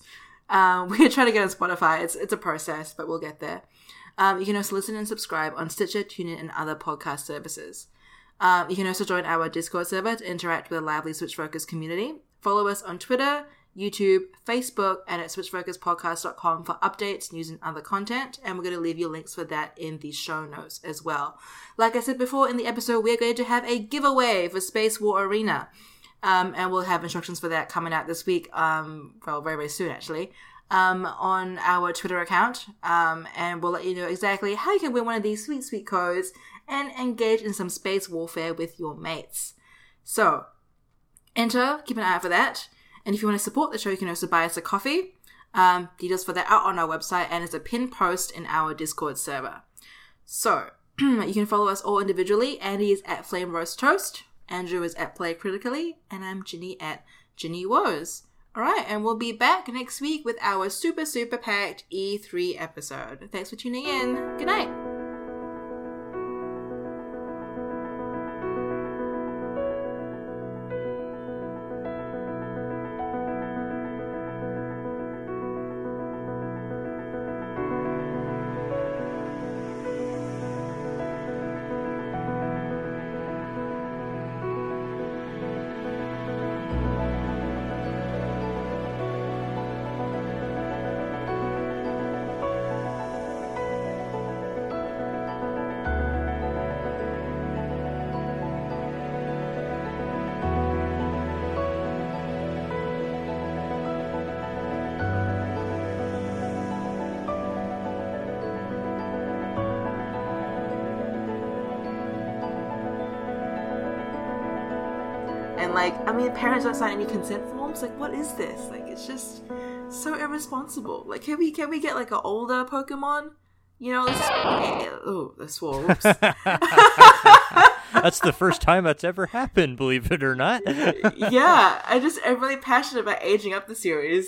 Um, we're trying to get on Spotify. It's it's a process, but we'll get there. Um, you can also listen and subscribe on Stitcher, TuneIn, and other podcast services. Um, you can also join our Discord server to interact with a lively Switch Focus community. Follow us on Twitter, YouTube, Facebook, and at switchfocuspodcast.com for updates, news, and other content. And we're going to leave you links for that in the show notes as well. Like I said before in the episode, we're going to have a giveaway for Space War Arena. Um, and we'll have instructions for that coming out this week, um, well, very, very soon actually, um, on our Twitter account. Um, and we'll let you know exactly how you can win one of these sweet, sweet codes and engage in some space warfare with your mates. So, enter, keep an eye out for that. And if you want to support the show, you can also buy us a coffee. Um, details for that are on our website and it's a pinned post in our Discord server. So, you can follow us all individually. Andy is at Flame Roast Toast, Andrew is at Play Critically, and I'm Ginny at Ginny Woes. Alright, and we'll be back next week with our super, super packed E3 episode. Thanks for tuning in. Good night. Mean, parents don't sign any consent forms. Like, what is this? Like, it's just so irresponsible. Like, can we can we get like an older Pokemon? You know, this, eh, oh, the swore. That's the first time that's ever happened, believe it or not. yeah, I just I'm really passionate about aging up the series.